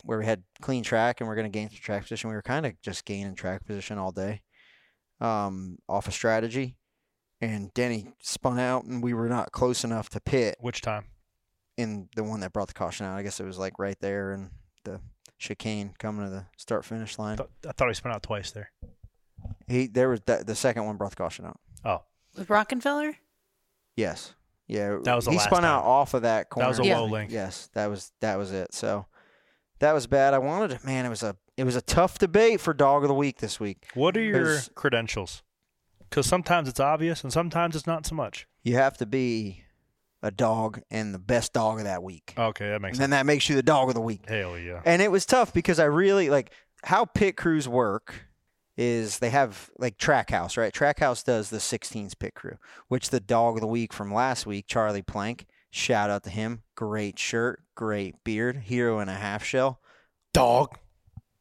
Where we had clean track and we're going to gain some track position. We were kind of just gaining track position all day, um, off of strategy. And Denny spun out, and we were not close enough to pit Which time? in the one that brought the caution out. I guess it was like right there in the chicane coming to the start finish line. thought, I thought he spun out twice there. He there was the, the second one brought the caution out. Oh, With Rockefeller? Yes. Yeah. That was the he last spun out off of that corner. That was a Yeah. low link. Yes, that was that was it. So that was bad. I wanted to man, it was a it was a tough debate for dog of the week this week. What are your There's- credentials? Because sometimes it's obvious and sometimes it's not so much. You have to be a dog and the best dog of that week. Okay, that and makes then sense. that makes you the dog of the week. Hell yeah. And it was tough because I really like how pit crews work is they have like Trackhouse, right? Trackhouse does the 16s pit crew, which the dog of the week from last week, Charlie Plank, shout out to him. Great shirt, great beard, hero and a half shell. Dog.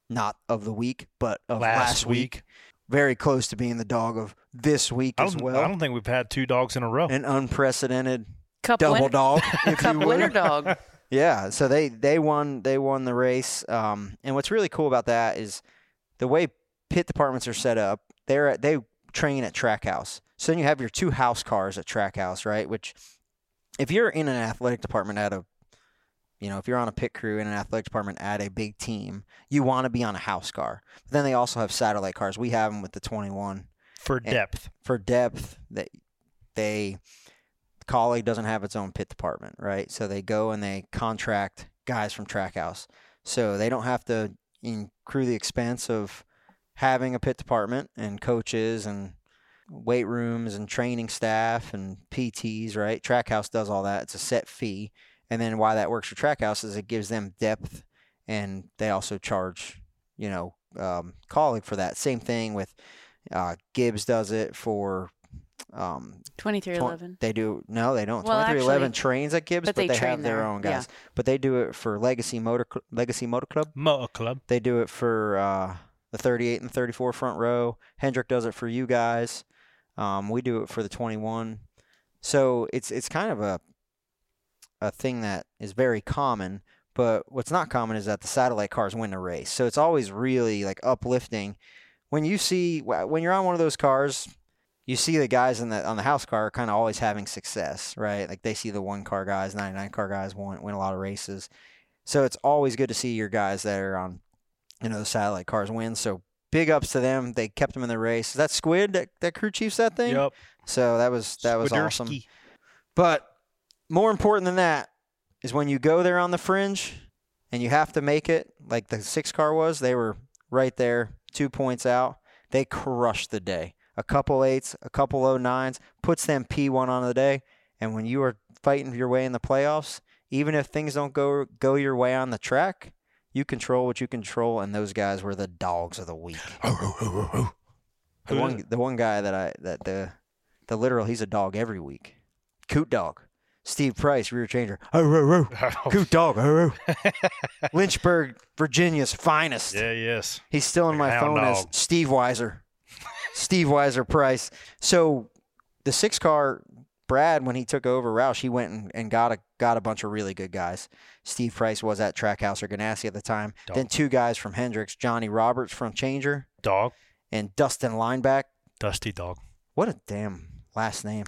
Not of the week, but of Last last, week. week. Very close to being the dog of this week as well. I don't think we've had two dogs in a row. An unprecedented Cup double winner, dog, if cup you will. winner dog. Yeah, so they they won they won the race. Um, and what's really cool about that is the way pit departments are set up. They're at, they train at Trackhouse. So then you have your two house cars at Trackhouse, right? Which if you're in an athletic department at a you know, if you're on a pit crew in an athletic department at a big team, you want to be on a house car. But then they also have satellite cars. We have them with the 21 for and- depth. for depth that they Kaulig doesn't have its own pit department right? So they go and they contract guys from trackhouse so they don't have to accrue the expense of having a pit department and coaches and weight rooms and training staff and pts right? Trackhouse does all that. It's a set fee. And then why that works for trackhouse is it gives them depth and they also charge you know um, Kaulig for that. Same thing with uh, Gibbs does it for um, Twenty three twen- eleven. They do no, they don't. Well, Twenty three eleven actually- trains at Gibbs, but but, they they, train have their there, own yeah. guys. But they do it for Legacy Motor Legacy Motor Club. Motor Club. They do it for uh, the 38 and 34 front row. Hendrick does it for you guys. Um, we do it for the 21. So it's it's kind of a a thing that is very common. But what's not common is that the satellite cars win the race. So it's always really like uplifting when you see when you're on one of those cars. You see the guys in the on the house car kind of always having success, right? Like they see the one car guys, 99 car guys win win a lot of races. So it's always good to see your guys that are on you know the satellite cars win. So big ups to them. They kept them in the race. Is that Squid that, that crew chiefs that thing? Yep. So that was that was awesome. But more important than that is when you go there on the fringe and you have to make it, like the six car was, they were right there, two points out. They crushed the day. A couple eights, a couple oh nines, puts them P1 on the day. And when you are fighting your way in the playoffs, even if things don't go go your way on the track, you control what you control, and those guys were the dogs of the week. The Who is one, the one guy that I that the the literal, he's a dog every week. Coot dog. Steve Price, rear changer. Oh, oh, oh. Coot dog. Oh, oh. Lynchburg, Virginia's finest. yeah, yes. He's still in my phone as. Steve Weiser. Steve Weiser Price. So the six car Brad, when he took over Roush, he went and, and got a got a bunch of really good guys. Steve Price was at Trackhouse or Ganassi at the time. Dog. Then two guys from Hendricks, Johnny Roberts from Changer, Dog. and Dustin Lineback. Dusty dog. What a damn last name.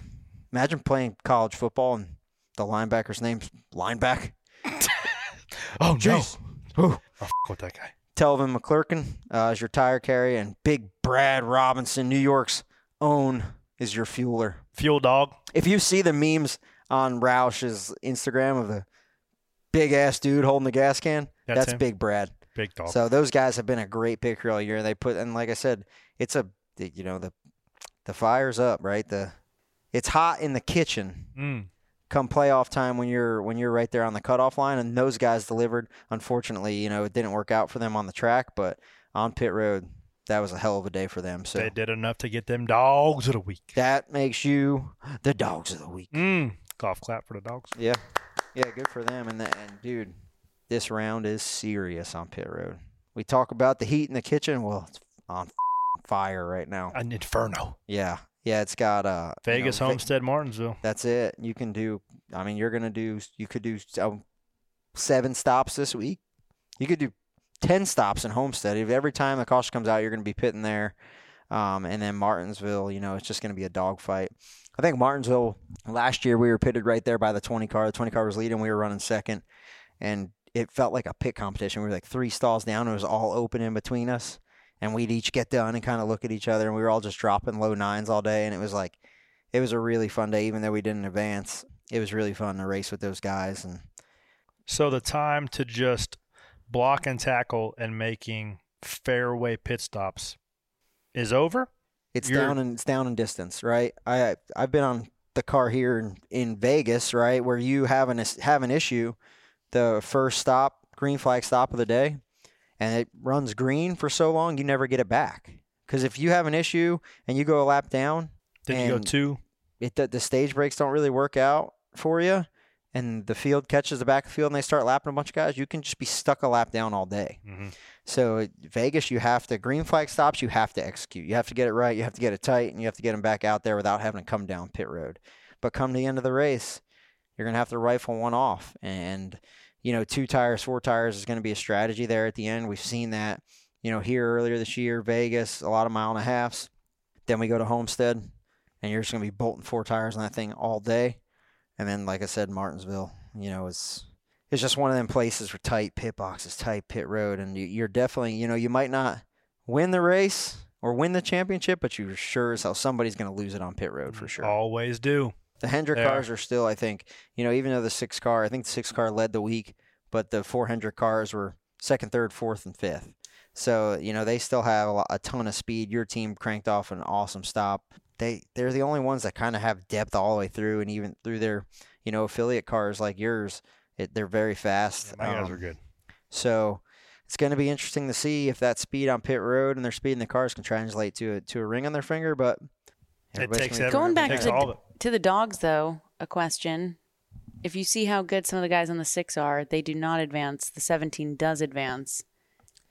Imagine playing college football and the linebacker's name's Lineback. Oh, Jeez. no. Oh, f- with that guy. Telvin McClurkin uh, is your tire carrier, and Big Brad Robinson, New York's own, is your fueler. Fuel dog. If you see the memes on Roush's Instagram of the big ass dude holding the gas can, That's that's. Big Brad. Big dog. So those guys have been a great picker all year. They put and like I said, it's a you know the the fire's up, right? The it's hot in the kitchen mm. Come playoff time when you're when you're right there on the cutoff line and those guys delivered. Unfortunately, you know, it didn't work out for them on the track, but on pit road, that was a hell of a day for them. So They did enough to get them dogs of the week. that makes you the dogs of the week. Mm. Golf clap for the dogs. Yeah. Yeah, good for them. And, the, and dude, this round is serious on pit road. We talk about the heat in the kitchen. Well, it's on fire right now. An inferno. Yeah. Yeah, it's got uh you know, Vegas, Homestead, Martinsville. That's it. You can do. I mean, you're gonna do. You could do um, seven stops this week. You could do ten stops in Homestead. If every time the caution comes out, you're gonna be pitting there. Um, and then Martinsville, you know, it's just gonna be a dogfight. I think Martinsville last year we were pitted right there by the 20 car. The 20 car was leading. We were running second, and it felt like a pit competition. We were like three stalls down. It was all open in between us, and we'd each get done and kind of look at each other, and we were all just dropping low nines all day, and it was like it was a really fun day, even though we didn't advance. It was really fun to race with those guys, and So the time to just block and tackle and making fairway pit stops is over. it's You're- down and it's down in distance, right? I I've been on the car here in, in Vegas, right, where you have an have an issue, the first stop, green flag stop of the day, and it runs green for so long you never get it back. Because if you have an issue and you go a lap down, Then you go two. it the, the stage breaks don't really work out for you, and the field catches the back of the field and they start lapping a bunch of guys, you can just be stuck a lap down all day. Mhm. So Vegas, you have to green flag stops. You have to execute. You have to get it right. You have to get it tight, and you have to get them back out there without having to come down pit road. But come to the end of the race, you're gonna have to rifle one off, and you know two tires, four tires is going to be a strategy there at the end. We've seen that, you know, here earlier this year, Vegas, a lot of mile and a halfs. Then we go to Homestead, and you're just going to be bolting four tires on that thing all day. And then, like I said, Martinsville, you know, it's it's just one of them places where tight pit boxes, tight pit road, and you're definitely, you know, you might not win the race or win the championship, but you're sure as hell somebody's going to lose it on pit road for sure. Always do. The Hendrick are. cars are still, I think, you know, even though the six car, I think the six car led the week, but the four Hendrick cars were second, third, fourth, and fifth. So you know they still have a, lot, a ton of speed. Your team cranked off an awesome stop. They they're the only ones that kind of have depth all the way through, and even through their you know affiliate cars like yours, it, they're very fast. Yeah, my guys Um, are good. So it's going to be interesting to see if that speed on pit road and their speed in the cars can translate to a, to a ring on their finger. But It takes gonna Going back to the, all of it. to the dogs, though, a question. If you see how good some of the guys on the six are, they do not advance. The 17 does advance.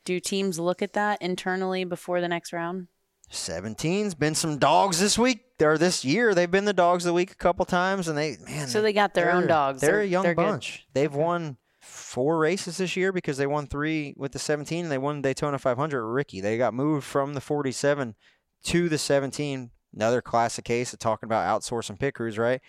Do teams look at that internally before the next round? 17's been some dogs this week or this year. They've been the dogs of the week a couple times, and they man. So they got their own dogs. They're, They're- a young they're good. bunch. They've won four races this year because they won three with the 17, and they won Daytona 500 Ricky. They got moved from the 47 to the 17. Another classic case of talking about outsourcing pit crews, right?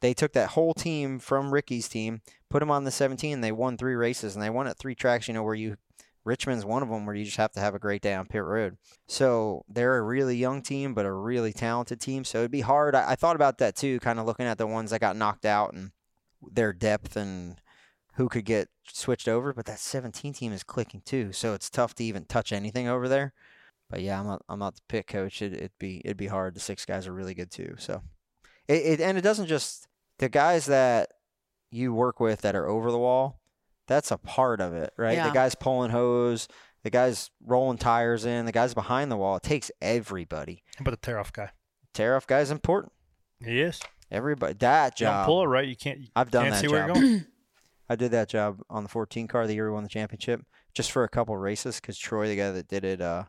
They took that whole team from Ricky's team, put them on the 17, and they won three races, and they won at three tracks. You know where you Richmond's one of them where you just have to have a great day on pit road. So they're a really young team, but a really talented team. So it'd be hard. I, I thought about that too, kind of looking at the ones that got knocked out and their depth and who could get switched over. But that 17 team is clicking too, so it's tough to even touch anything over there. But yeah, I'm not. I'm not the pit coach. It, it'd be. It'd be hard. The six guys are really good too. So, it, it and it doesn't just the guys that you work with that are over the wall. That's a part of it, right? The guys pulling hose, the guys rolling tires in, the guys behind the wall. It takes everybody. How about the tear off guy? Tear off guy is important. He is. Everybody. That You don't pull it right. You can't. You I've done can't that see job. where you're going. I did that job on the 14 car the year we won the championship, just for a couple races, because Troy, the guy that did it, uh,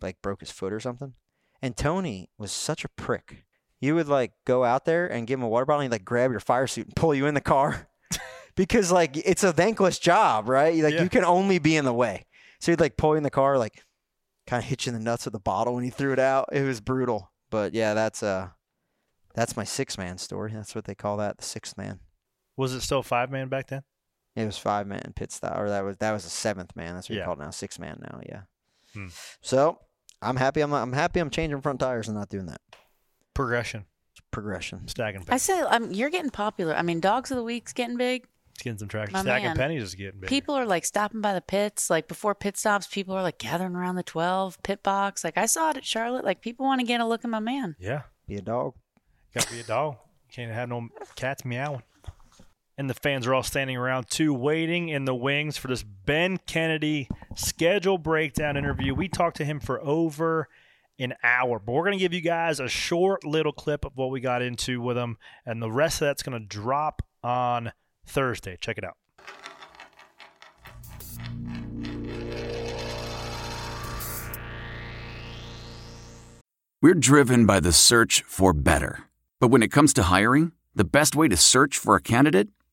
like broke his foot or something. And Tony was such a prick. You would like go out there and give him a water bottle, and he'd like grab your fire suit and pull you in the car, because like it's a thankless job, right? Like Yeah. you can only be in the way. So he'd like pull you in the car, like kind of hit you in the nuts with the bottle when he threw it out. It was brutal. But yeah, that's uh, that's my six man story. That's what they call that, the sixth man. Was it still five man back then? It was five man pit stop, or that was that was a seventh man. That's what you Yeah. call it now, six man now. Yeah. Hmm. So I'm happy. I'm I'm happy. I'm changing front tires and not doing that. Progression. It's progression. Stacking I say um, you're getting popular. I mean, dogs of the week's getting big. It's getting some traction. My Stacking man. pennies is getting big. People are like stopping by the pits. Like before pit stops, people are like gathering around the 12 pit box. Like I saw it at Charlotte. Like people want to get a look at my man. Yeah. Be a dog. Got to be a dog. Can't have no cats meowing. And the fans are all standing around too, waiting in the wings for this Ben Kennedy schedule breakdown interview. We talked to him for over an hour, but we're going to give you guys a short little clip of what we got into with him, and the rest of that's going to drop on Thursday. Check it out. We're driven by the search for better. But when it comes to hiring, the best way to search for a candidate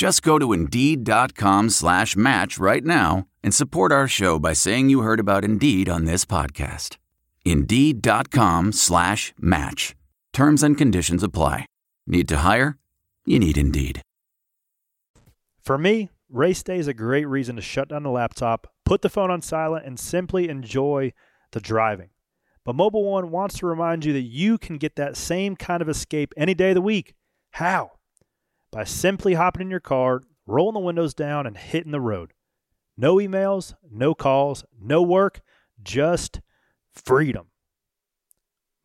Just go to Indeed.com slash match right now and support our show by saying you heard about Indeed on this podcast. Indeed.com slash match. Terms and conditions apply. Need to hire? You need Indeed. For me, race day is a great reason to shut down the laptop, put the phone on silent, and simply enjoy the driving. But Mobil 1 wants to remind you that you can get that same kind of escape any day of the week. How? By simply hopping in your car, rolling the windows down, and hitting the road. No emails, no calls, no work, just freedom.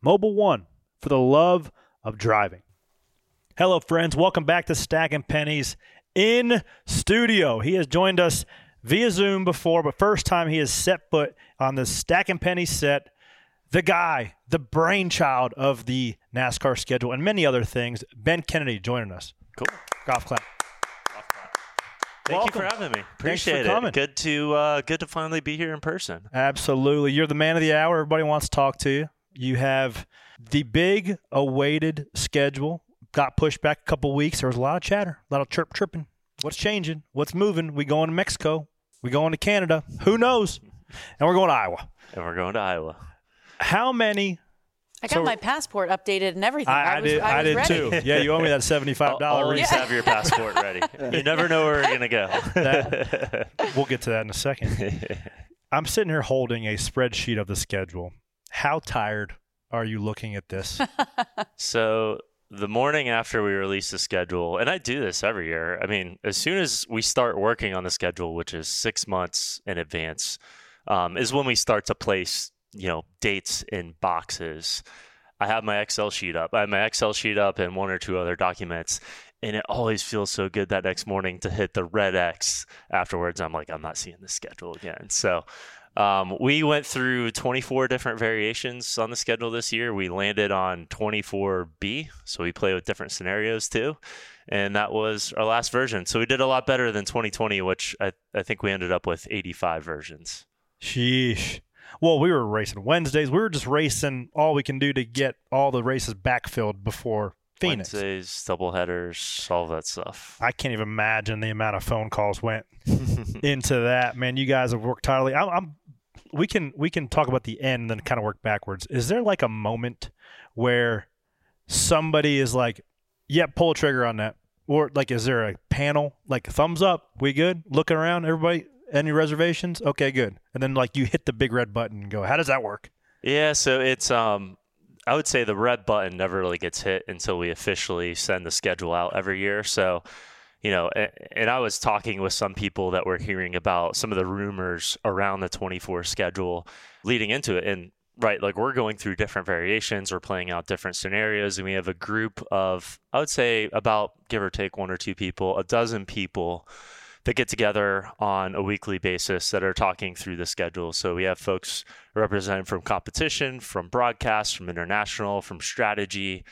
Mobil 1 for the love of driving. Hello, friends. Welcome back to Stacking Pennies in studio. He has joined us via Zoom before, but first time he has set foot on the Stacking Pennies set. The guy, the brainchild of the NASCAR schedule, and many other things. Ben Kennedy joining us. Cool. Golf clap. Thank Welcome. you for having me. Appreciate it. Good to uh, good to finally be here in person. Absolutely. You're the man of the hour. Everybody wants to talk to you. You have the big awaited schedule. Got pushed back a couple weeks. There was a lot of chatter, a lot of chirp tripping. What's changing? What's moving? We going to Mexico. We going to Canada. Who knows? And we're going to Iowa. And we're going to Iowa. How many? I got So- my passport updated and everything. I, I was, did. I, I, did ready. too. Yeah, you owe me that seventy-five dollar. dollar. Always have your passport ready. You never know where we're gonna go. We'll get to that in a second. I'm sitting here holding a spreadsheet of the schedule. How tired are you looking at this? So the morning after we release the schedule, and I do this every year. I mean, as soon as we start working on the schedule, which is six months in advance, um, is when we start to place, you know, dates in boxes. I have my Excel sheet up. I have my Excel sheet up and one or two other documents. And it always feels so good that next morning to hit the red X afterwards. I'm like, I'm not seeing the schedule again. So um, we went through 24 different variations on the schedule this year. We landed on 24B, so we play with different scenarios too. And that was our last version. So we did a lot better than 2020, which I, I think we ended up with 85 versions. Sheesh. Well, we were racing Wednesdays. We were just racing all we can do to get all the races backfilled before Phoenix. Wednesdays, double headers, all that stuff. I can't even imagine the amount of phone calls went into that. Man, you guys have worked tirelessly. I'm, I'm we can we can talk about the end and then kind of work backwards. Is there like a moment where somebody is like, "Yep, pull a trigger on that," or like, is there a panel like thumbs up? We good? Looking around, everybody. Any reservations? Okay, good. And then like you hit the big red button and go. How does that work? Yeah, so it's um I would say the red button never really gets hit until we officially send the schedule out every year. So, you know, a- and I was talking with some people that were hearing about some of the rumors around the 24 schedule leading into it and right, like we're going through different variations, we're playing out different scenarios and we have a group of I would say about give or take one or two people, a dozen people that get together on a weekly basis that are talking through the schedule. So we have folks represented from competition, from broadcast, from international, from strategy,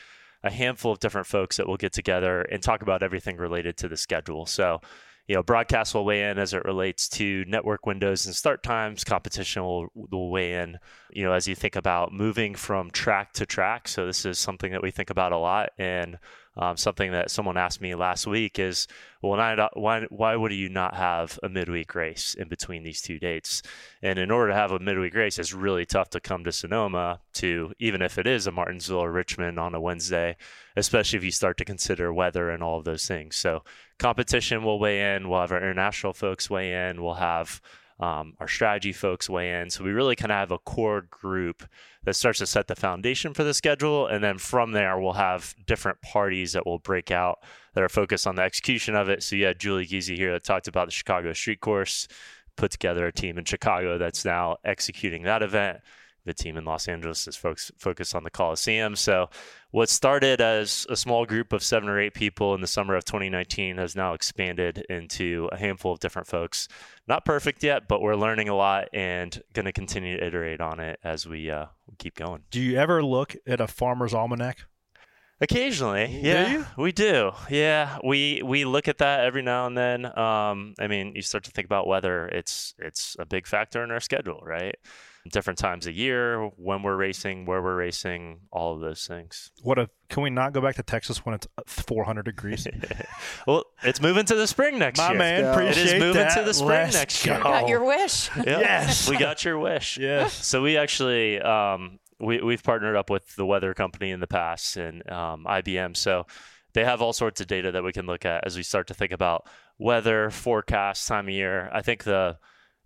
a handful of different folks that will get together and talk about everything related to the schedule. So, you know, broadcast will weigh in as it relates to network windows and start times. Competition will, will weigh in, you know, as you think about moving from track to track. So this is something that we think about a lot and um, something that someone asked me last week is, well, why, why, why would you not have a midweek race in between these two dates? And in order to have a midweek race, it's really tough to come to Sonoma to, even if it is a Martinsville or Richmond on a Wednesday, especially if you start to consider weather and all of those things. So competition will weigh in. We'll have our international folks weigh in. We'll have um, our strategy folks weigh in. So we really kind of have a core group that starts to set the foundation for the schedule. And then from there, we'll have different parties that will break out that are focused on the execution of it. So you had Julie Giese here that talked about the Chicago Street Course, put together a team in Chicago that's now executing that event. The team in Los Angeles is focused on the Coliseum. So, what started as a small group of seven or eight people in the summer of 2019 has now expanded into a handful of different folks. Not perfect yet, but we're learning a lot and going to continue to iterate on it as we uh, keep going. Do you ever look at a farmer's almanac? Occasionally, yeah, we do. Yeah, we we look at that every now and then. Um, I mean, you start to think about weather. It's it's a big factor in our schedule, right? Different times a year, when we're racing, where we're racing, all of those things. What if can we not go back to Texas when it's 400 degrees? Well, it's moving to the spring next My year. My man, go. appreciate It is moving that. to the spring Let's next year. go. Got your wish. Yep. Yes. we got your wish. Yes. So we actually um, we we've partnered up with the weather company in the past and um, IBM. So they have all sorts of data that we can look at as we start to think about weather forecast time of year. I think the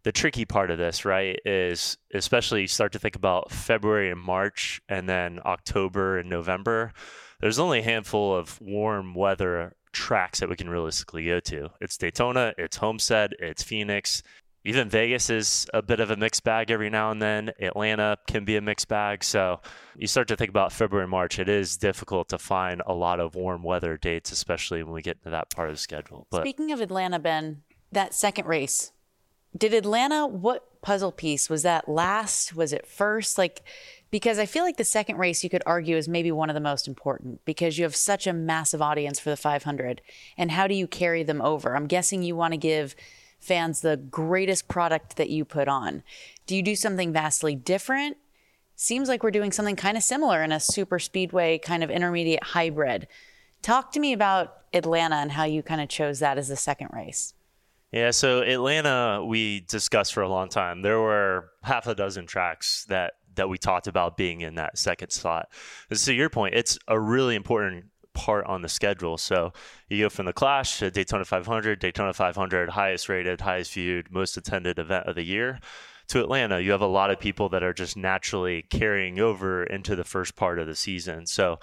the tricky part of this, right, is especially you start to think about February and March and then October and November. There's only a handful of warm weather tracks that we can realistically go to. It's Daytona, it's Homestead, it's Phoenix. Even Vegas is a bit of a mixed bag every now and then. Atlanta can be a mixed bag. So you start to think about February and March. It is difficult to find a lot of warm weather dates, especially when we get to that part of the schedule. But Speaking of Atlanta, Ben, that second race, did Atlanta, what puzzle piece was that last? Was it first? Like, because I feel like the second race you could argue is maybe one of the most important because you have such a massive audience for the 500. And how do you carry them over? I'm guessing you want to give fans the greatest product that you put on. Do you do something vastly different? Seems like we're doing something kind of similar in a super speedway kind of intermediate hybrid. Talk to me about Atlanta and how you kind of chose that as the second race. Yeah, so Atlanta, we discussed for a long time. There were half a dozen tracks that that we talked about being in that second slot. To your point, it's a really important part on the schedule. So you go from the Clash to Daytona 500, Daytona 500, highest rated, highest viewed, most attended event of the year. To Atlanta, you have a lot of people that are just naturally carrying over into the first part of the season. So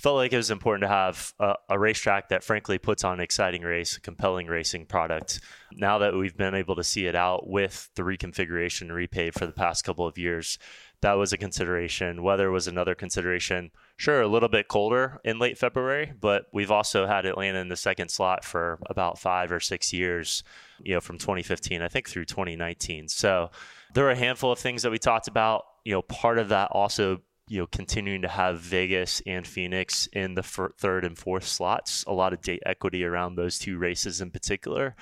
felt like it was important to have a, a, racetrack that frankly puts on an exciting race, a compelling racing product. Now that we've been able to see it out with the reconfiguration repave for the past couple of years, that was a consideration. Weather was another consideration. Sure, a little bit colder in late February, but we've also had Atlanta in the second slot for about five or six years, you know, from 2015, I think, through 2019. So there were a handful of things that we talked about. You know, part of that also you know continuing to have Vegas and Phoenix in the fir- third and fourth slots. A lot of date equity around those two races in particular.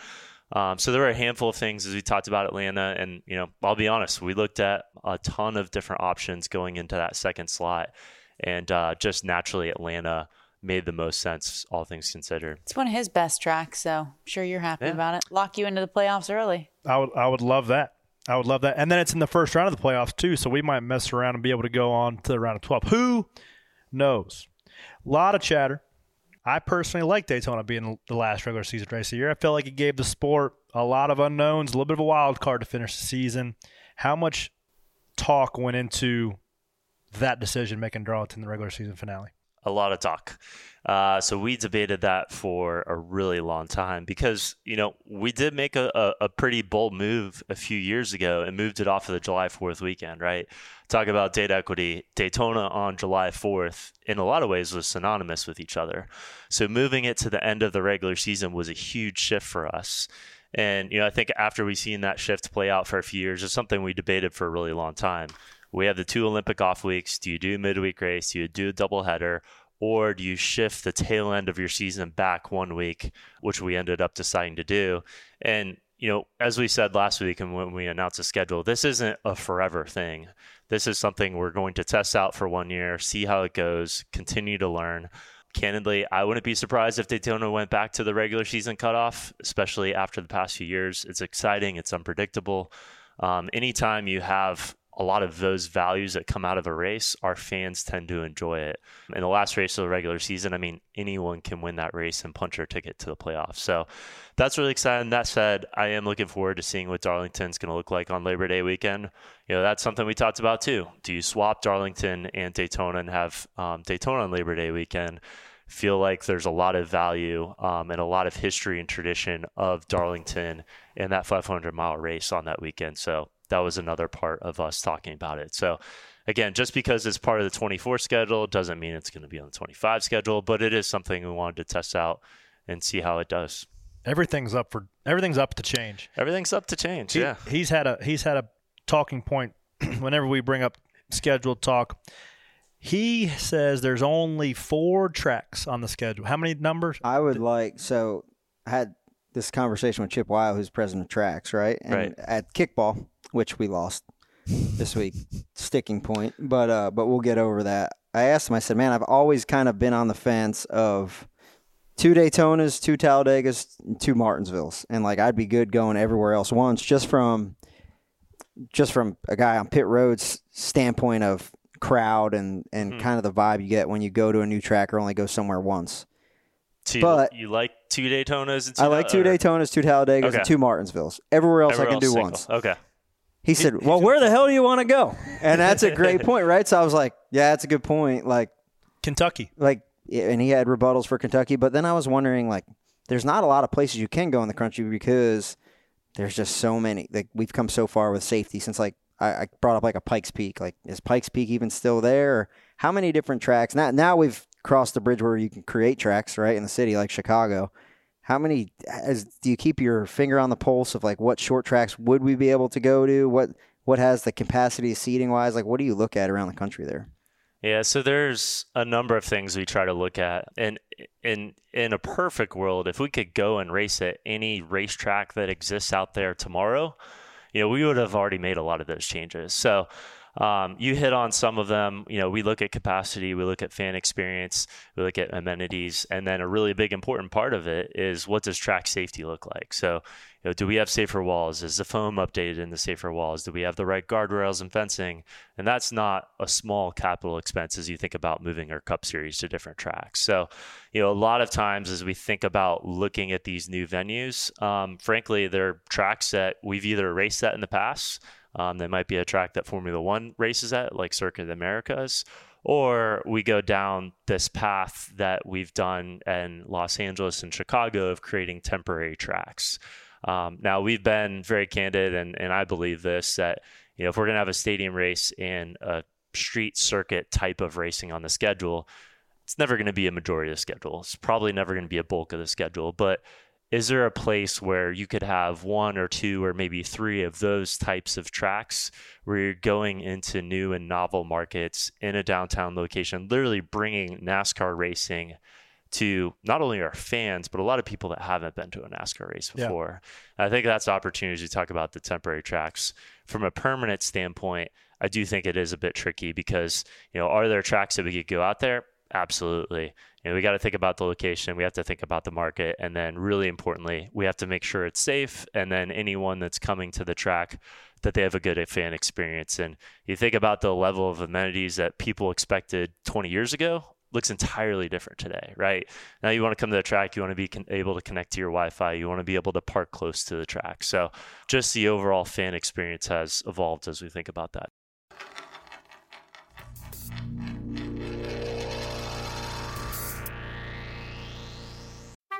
Um, so there were a handful of things as we talked about Atlanta, and you know I'll be honest, we looked at a ton of different options going into that second slot, and uh, just naturally Atlanta made the most sense, all things considered. It's one of his best tracks, so I'm sure you're happy yeah. about it. Lock you into the playoffs early. I would I would love that. I would love that. And then it's in the first round of the playoffs too, so we might mess around and be able to go on to the round of 12. Who knows? A lot of chatter. I personally like Daytona being the last regular season race of the year. I felt like it gave the sport a lot of unknowns, a little bit of a wild card to finish the season. How much talk went into that decision making Darlington the regular season finale? A lot of talk. Uh, so we debated that for a really long time because you know we did make a, a, a, pretty bold move a few years ago and moved it off of the July 4th weekend, right? Talk about date equity. Daytona on July 4th, in a lot of ways, was synonymous with each other. So moving it to the end of the regular season was a huge shift for us. And you know, I think after we've seen that shift play out for a few years, it's something we debated for a really long time. We have the two Olympic off weeks. Do you do midweek race? Do you do a doubleheader? or do you shift the tail end of your season back one week, which we ended up deciding to do? And you know, as we said last week and when we announced the schedule, this isn't a forever thing. This is something we're going to test out for one year, see how it goes, continue to learn. Candidly, I wouldn't be surprised if Daytona went back to the regular season cutoff, especially after the past few years. It's exciting, it's unpredictable. Um, anytime you have a lot of those values that come out of a race, our fans tend to enjoy it. In the last race of the regular season, I mean, anyone can win that race and punch their ticket to the playoffs. So that's really exciting. That said, I am looking forward to seeing what Darlington's going to look like on Labor Day weekend. You know, that's something we talked about too. Do you swap Darlington and Daytona and have um, Daytona on Labor Day weekend? Feel like there's a lot of value um, and a lot of history and tradition of Darlington and that 500 mile race on that weekend. So that was another part of us talking about it. So again, just because it's part of the 24 schedule doesn't mean it's going to be on the 25 schedule, but it is something we wanted to test out and see how it does. Everything's up for everything's up to change. Everything's up to change. He, yeah. He's had a he's had a talking point whenever we bring up scheduled talk. He says there's only four tracks on the schedule. How many numbers? I would like so I had this conversation with Chip Wile, who's president of tracks, right? And right. at kickball, which we lost this week, sticking point. But uh, but we'll get over that. I asked him. I said, "Man, I've always kind of been on the fence of two Daytonas, two Talladegas, two Martinsvilles, and like I'd be good going everywhere else once, just from just from a guy on pit roads standpoint of crowd and and mm. kind of the vibe you get when you go to a new track or only go somewhere once. So but you, you like two Daytonas and two I like two or- Daytonas, two Talladegas, Okay. and two Martinsvilles. Everywhere else everywhere I can do else once. Okay. He said, "Well, where the hell do you want to go?" And that's a great point, right? So I was like, "Yeah, that's a good point." Like, Kentucky. like, and he had rebuttals for Kentucky, but then I was wondering, like, there's not a lot of places you can go in the country because there's just so many. Like, we've come so far with safety since, like, I, I brought up like a Pikes Peak. Like, is Pikes Peak even still there? Or how many different tracks? Now, now we've crossed the bridge where you can create tracks, right, in the city, like Chicago. How many? As, do you keep your finger on the pulse of like what short tracks would we be able to go to? What what has the capacity seating wise? Like, what do you look at around the country there? Yeah, so there's a number of things we try to look at, and in in a perfect world, if we could go and race at any racetrack that exists out there tomorrow, you know, we would have already made a lot of those changes. So. Um, you hit on some of them. You know, we look at capacity, we look at fan experience, we look at amenities, and then a really big important part of it is what does track safety look like? So, you know, do we have safer walls? Is the foam updated in the safer walls? Do we have the right guardrails and fencing? And that's not a small capital expense as you think about moving our Cup Series to different tracks. So, you know, a lot of times as we think about looking at these new venues, um, frankly, they're tracks that we've either raced at in the past. Um, might be a track that Formula One races at, like Circuit of the Americas, or we go down this path that we've done in Los Angeles and Chicago of creating temporary tracks. Um, now we've been very candid, and, and I believe this that you know if we're going to have a stadium race and a street circuit type of racing on the schedule, it's never going to be a majority of the schedule. It's probably never going to be a bulk of the schedule, but is there a place where you could have one or two or maybe three of those types of tracks where you're going into new and novel markets in a downtown location, literally bringing NASCAR racing to not only our fans, but a lot of people that haven't been to a NASCAR race Yeah. before? I think that's opportunities to talk about the temporary tracks. From a permanent standpoint, I do think it is a bit tricky because, you know, are there tracks that we could go out there? Absolutely. Know, we got to think about the location. We have to think about the market. And then, really importantly, we have to make sure it's safe. And then, anyone that's coming to the track, that they have a good fan experience. And you think about the level of amenities that people expected 20 years ago, looks entirely different today, right? Now, you want to come to the track, you want to be con- able to connect to your Wi Fi, you want to be able to park close to the track. So, just the overall fan experience has evolved as we think about that.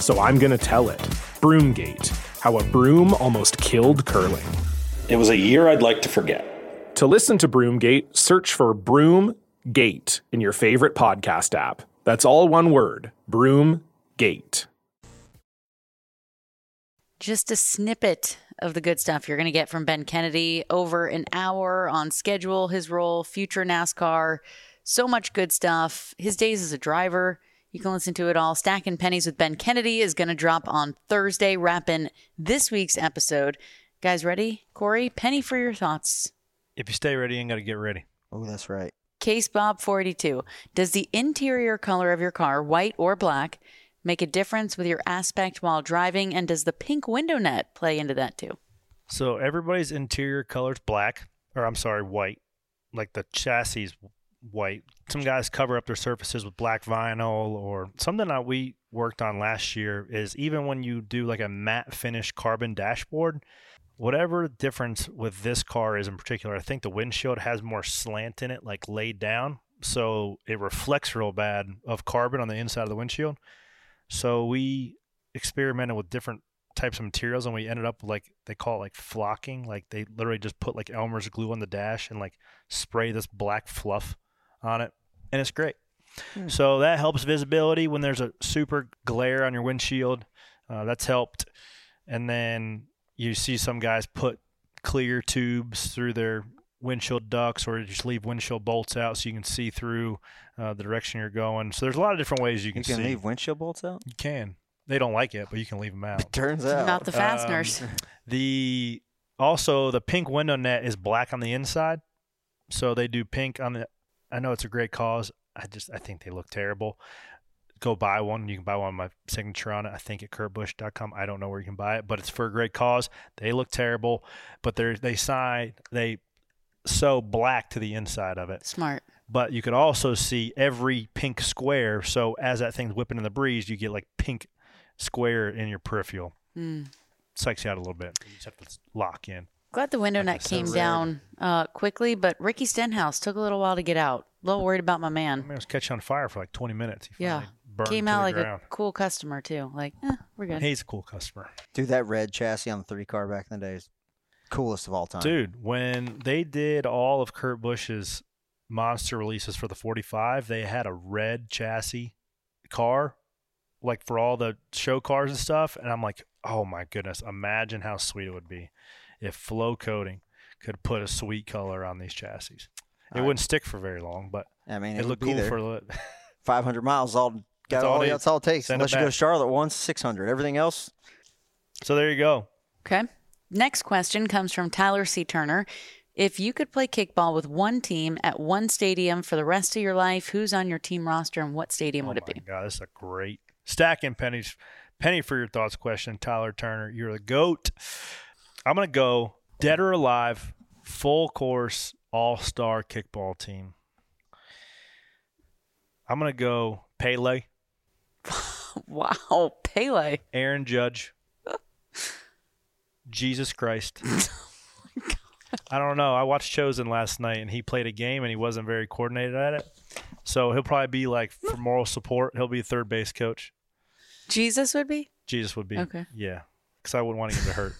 so I'm going to tell it. Broomgate How a Broom Almost Killed Curling. It was a year I'd like to forget. To listen to Broomgate, search for Broomgate in your favorite podcast app. That's all one word Broomgate. Just a snippet of the good stuff you're going to get from Ben Kennedy. Over an hour on schedule, his role, future NASCAR, so much good stuff. His days as a driver. You can listen to it all. Stacking Pennies with Ben Kennedy is going to drop on Thursday, wrapping this week's episode. Guys, ready? Corey, penny for your thoughts. If you stay ready, you ain't got to get ready. Oh, that's right. Case Bob 482. Does the interior color of your car, white or black, make a difference with your aspect while driving? And does the pink window net play into that too? So everybody's interior color is black, or I'm sorry, white. Like the chassis is white. Some guys cover up their surfaces with black vinyl, or something that we worked on last year is even when you do like a matte finish carbon dashboard, whatever difference with this car is in particular, I think the windshield has more slant in it, like laid down. So it reflects real bad of carbon on the inside of the windshield. So we experimented with different types of materials and we ended up like they call it like flocking like they literally just put like elmer's glue on the dash and like spray this black fluff on it and it's great so that helps visibility when there's a super glare on your windshield Uh, that's helped. And then you see some guys put clear tubes through their windshield ducts or just leave windshield bolts out so you can see through uh, the direction you're going. So there's a lot of different ways you can, see. You can see. leave windshield bolts out. You can. They don't like it, but you can leave them out. It turns out. Not the fasteners. Um, the also the pink window net is black on the inside, so they do pink on the. I know it's a great cause. I just I think they look terrible. Go buy one. You can buy one my signature on it. I think at kurtbush.com. I don't know where you can buy it, but it's for a great cause. They look terrible, but they're they sign they sew black to the inside of it. Smart. But you could also see every pink square. So as that thing's whipping in the breeze, you get like pink square in your peripheral Mm. psychs you out a little bit. You just have to lock in. Glad the window net came down uh, quickly, but Ricky Stenhouse took a little while to get out. A little worried about my I man. mean, it was catching on fire for like 20 minutes. He Yeah. finally burned Came out like ground. a cool customer, too. Like, eh, we're good. He's a cool customer. Dude, that red chassis on the three car back in the day is coolest of all time. Dude, when they did all of Kurt Busch's monster releases for the 45, they had a red chassis car, like for all the show cars and stuff. And I'm like, oh my goodness, imagine how sweet it would be if Flow Coating could put a sweet color on these chassis. It All right. wouldn't stick for very long, but I mean, it, it would looked cool there. for a little. 500 miles all got That's all, all it that's all it takes. Send it Unless you go to. Charlotte once, 600. Everything else, So there you go. Okay. Next question comes from Tyler C. Turner. If you could play kickball with one team at one stadium for the rest of your life, who's on your team roster and what stadium would it oh be? God, this is a great stacking pennies. Penny for your thoughts question, Tyler Turner. You're the goat. I'm gonna go dead or alive, full course, all star kickball team. I'm gonna go Pele, Wow, Pele. Aaron Judge, Jesus Christ. Oh I don't know. I watched Chosen last night, and he played a game, and he wasn't very coordinated at it. So he'll probably be like for moral support. He'll be third base coach. Jesus would be? Jesus would be. Okay. Yeah, because I wouldn't want to get hurt.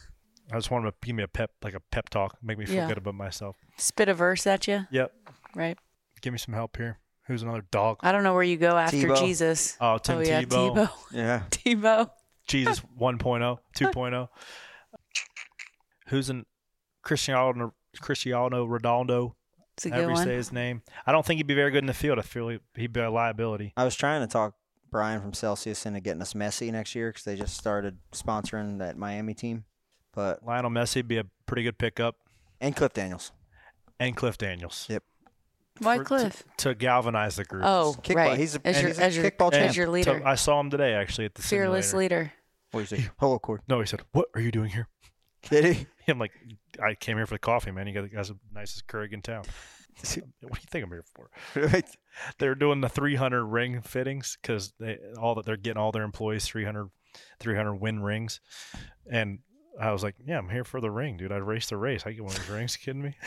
I just want him to give me a pep, like a pep talk, make me feel Yeah. good about myself. Spit a verse at you? Yep. Right. Give me some help here. Who's another dog? I don't know where you go after Tebow. Jesus. Oh, Tim oh yeah, Tebow. Tebow. Yeah. Tebow. Jesus 1.0, 2.0. Who's in Cristiano Cristiano Ronaldo? It's a good However you one. say his name. I don't think he'd be very good in the field. I feel he- he'd be a liability. I was trying to talk Brian from Celsius into getting us Messi next year because they just started sponsoring that Miami team. But Lionel Messi would be a pretty good pickup. and Cliff Daniels. And Cliff Daniels. Yep. Why For- Cliff? To, to galvanize the group. Oh, Kickball. right. He's a- as and your, he's a as your, kickball as your So leader. I saw him today actually at the Fearless simulator. leader. What do you say? Hello, Cord. No, he said, "What are you doing here?" Did he? I'm like, "I came here for the coffee, man. You got the guys the nicest Keurig in town." what do you think I'm here for? they're doing the 300 ring fittings because they all that they're getting all their employees 300 300 win rings, and I was like, "Yeah, I'm here for the ring, dude. I raced the race. I get one of those rings. Kidding me?"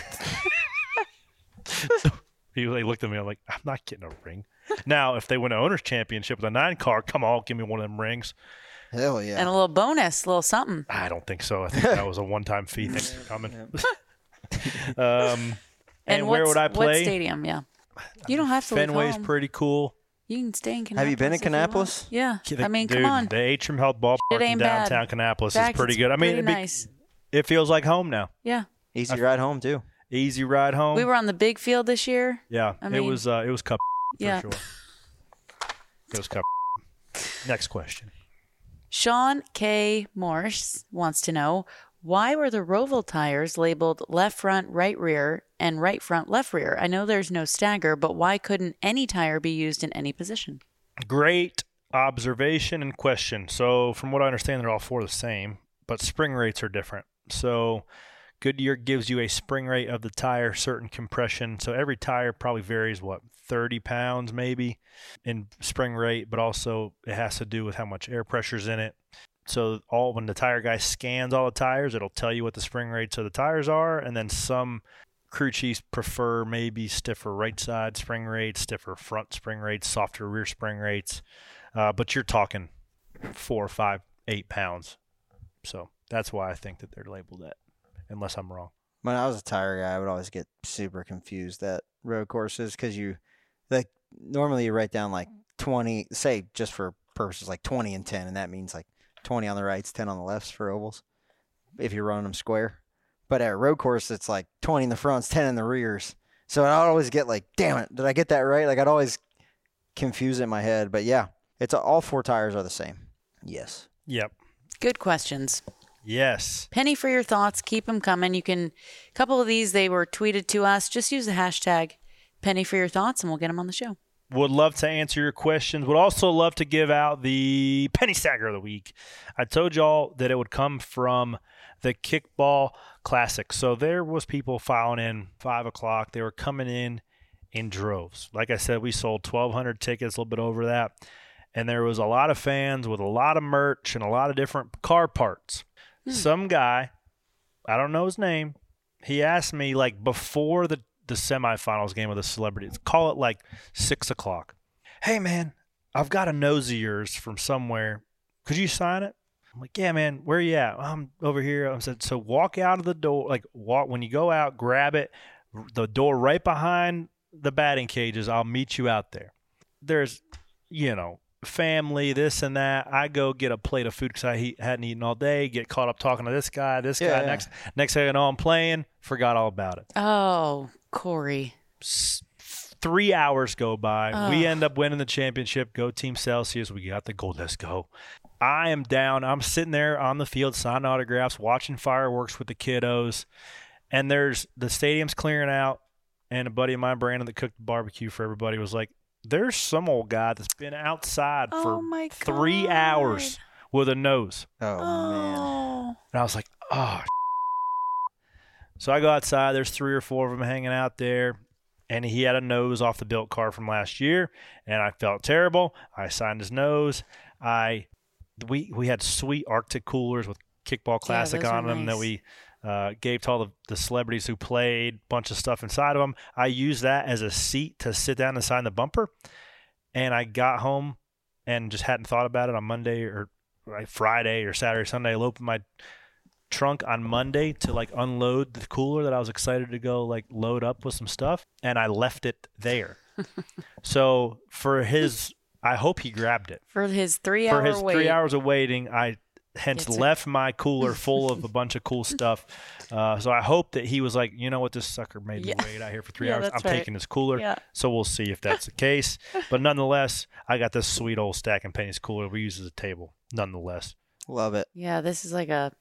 he they looked at me. I'm like, "I'm not getting a ring." Now, if they win an owners championship with a nine car, come on, give me one of them rings. Hell yeah. And a little bonus, a little something. I don't think so. I think that was a one-time fee. Thanks for coming. um, and, where would I play? What stadium? Yeah. You don't have to leave Fenway's pretty cool. You can stay in Kannapolis. Have you been in if you want. Kannapolis? Yeah. The- I mean, dude, come on. The Atrium Health Ballpark It in ain't bad. downtown Kannapolis fact, is pretty good. I mean, pretty it'd be- nice. it feels like home now. Yeah. Easy ride home too. Easy ride home. We were on the big field this year. yeah, I it was. Uh, it was cup. Yeah. For sure. It was cup. Next question. Sean K. Morse wants to know why were the Roval tires labeled left front, right rear, and right front, left rear? I know there's no stagger, but why couldn't any tire be used in any position? Great observation and question. So, from what I understand, they're all four the same, but spring rates are different. So, Goodyear gives you a spring rate of the tire, certain compression. So, every tire probably varies, what, 30 pounds maybe in spring rate, but also it has to do with how much air pressure's in it. So, all when the tire guy scans all the tires, it'll tell you what the spring rates of the tires are. And then some crew chiefs prefer maybe stiffer right side spring rates, stiffer front spring rates, softer rear spring rates. Uh, but you're talking four, five, eight pounds. So that's why I think that they're labeled that, unless I'm wrong. When I was a tire guy, I would always get super confused at road courses because you, like, normally you write down like 20, say just for purposes like 20 and 10, and that means like 20 on the rights, 10 on the lefts for ovals if you're running them square. But at a road course, it's like 20 in the fronts, 10 in the rears. So I'd always get like, damn it, did I get that right? Like I'd always confuse it in my head. But yeah, it's all four tires are the same. Yes. Yep. Good questions. Yes. Penny for your thoughts. Keep them coming. You can, a couple of these, they were tweeted to us. Just use the hashtag Penny for your thoughts and we'll get them on the show. Would love to answer your questions. Would also love to give out the penny stacker of the week. I told y'all that it would come from the kickball classic. So there was people filing in five o'clock. They were coming in in droves. Like I said, we sold 1,200 tickets, a little bit over that. And there was a lot of fans with a lot of merch and a lot of different car parts. Hmm. Some guy, I don't know his name, he asked me like before the, the semifinals game with the celebrities, call it like six o'clock. Hey man, I've got a nose of yours from somewhere. Could you sign it? I'm like, yeah, man, where you at? I'm over here. I said, so walk out of the door, like walk when you go out, grab it, the door right behind the batting cages. I'll meet you out there. There's, you know, family, this and that. I go get a plate of food because I he- hadn't eaten all day. Get caught up talking to this guy, this Yeah, guy. yeah. Next, next thing I know, I'm playing. Forgot all about it. Oh, Corey. Three hours go by. We end up winning the championship. Go Team Celsius. We got the gold. Let's go. I am down. I'm sitting there on the field signing autographs, watching fireworks with the kiddos. And there's the stadium's clearing out. And a buddy of mine, Brandon, that cooked the barbecue for everybody, was like, There's some old guy that's been outside Oh for my three hours with a nose. Oh, man. Oh. And I was like, oh. So I go outside. There's three or four of them hanging out there. And he had a nose off the built car from last year. And I felt terrible. I signed his nose. I we we had sweet Arctic coolers with Kickball Classic are on them that we uh, gave to all the, the celebrities who played, bunch of stuff inside of them. I used that as a seat to sit down and sign the bumper. And I got home and just hadn't thought about it on Monday or like Friday or Saturday Sunday. I opened my trunk on Monday to like unload the cooler that I was excited to go like load up with some stuff, and I left it there. so for his, I hope he grabbed it. For his three for his wait. three hours of waiting, I hence Gets it. left my cooler full of a bunch of cool stuff. Uh, so I hope that he was like, you know what, this sucker made me Yeah. wait out here for three Yeah, hours. I'm right. taking this cooler. Yeah. So we'll see if that's the case. But nonetheless, I got this sweet old stack and pennies cooler we use as a table. Nonetheless, Love it. Yeah, this is like a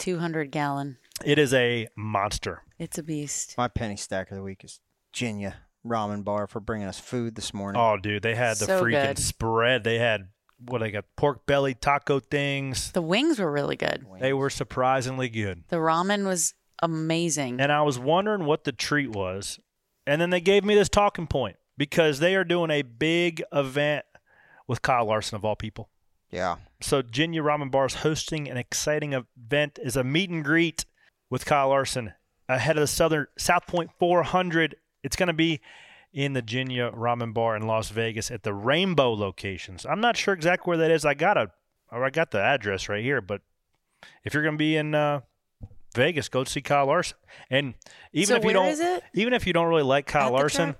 200 gallon. it is a monster. It's a beast. My penny stack of the week is Jinya Ramen Bar for bringing us food this morning. Oh, dude, they had the So freaking good. spread. They had what they got pork belly taco things. The wings were really good. They were surprisingly good. The ramen was amazing. And I was wondering what the treat was. And then they gave me this talking point because they are doing a big event with Kyle Larson of all people. Yeah. So Jinya Ramen Bar is hosting an exciting event is a meet and greet with Kyle Larson ahead of the Southern South Point 400. It's going to be in the Jinya Ramen Bar in Las Vegas at the Rainbow locations. I'm not sure exactly where that is. I got a or I got the address right here, but if you're going to be in uh, Vegas, go see Kyle Larson. And even So if you don't is it? even if you don't really like Kyle At Larson, track?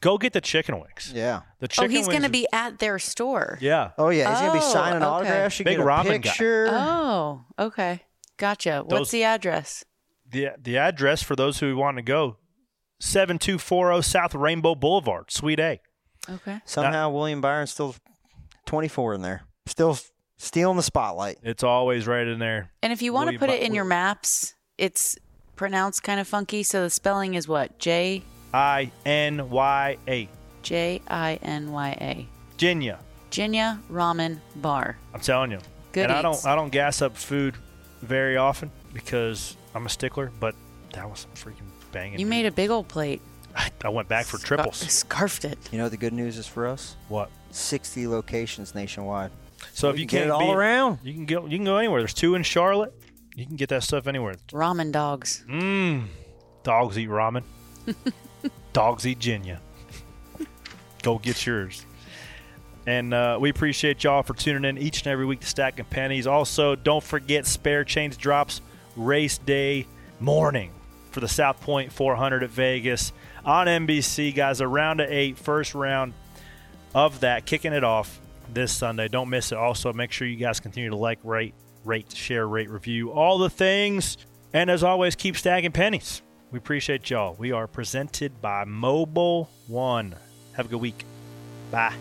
Go get the chicken wings. Yeah. The oh, chicken oh, he's going to be at their store. Yeah. Oh yeah, he's gonna be Oh, signing okay. autographs. You Big get a ramen guy. picture. Oh, okay. Gotcha. Those- What's the address? the the address for those who want to go 7240 South Rainbow Boulevard, Suite A. Okay. Somehow William Byron's still 24 in there, still stealing the spotlight. It's always right in there. And if you want to William put it By- in your maps, it's pronounced kind of funky. So the spelling is what? J I N Y A. J I N Y A. Jinya. Jinya Ramen Bar. I'm telling you. Good and I don't I don't gas up food very often because I'm a stickler, but that was some freaking banging. You made a big old plate. I, I went back for triples. I scarfed it. You know what the good news is for us? What? 60 locations nationwide. So if you can get can't it all be- around. you can go you can go anywhere. There's two in Charlotte. You can get that stuff anywhere. Ramen dogs. Mmm. Dogs eat ramen. Dogs eat Jinya. Go get yours. And uh, we appreciate y'all for tuning in each and every week to Stacking Pennies. Also, don't forget Spare Change drops race day morning for the South Point 400 at Vegas on NBC, guys. A round of eight, first round of that, kicking it off this Sunday. Don't miss it. Also, make sure you guys continue to like, rate, rate, share, rate, review, all the things. And as always, keep stacking pennies. We appreciate y'all. We are presented by Mobil 1. Have a good week. Bye.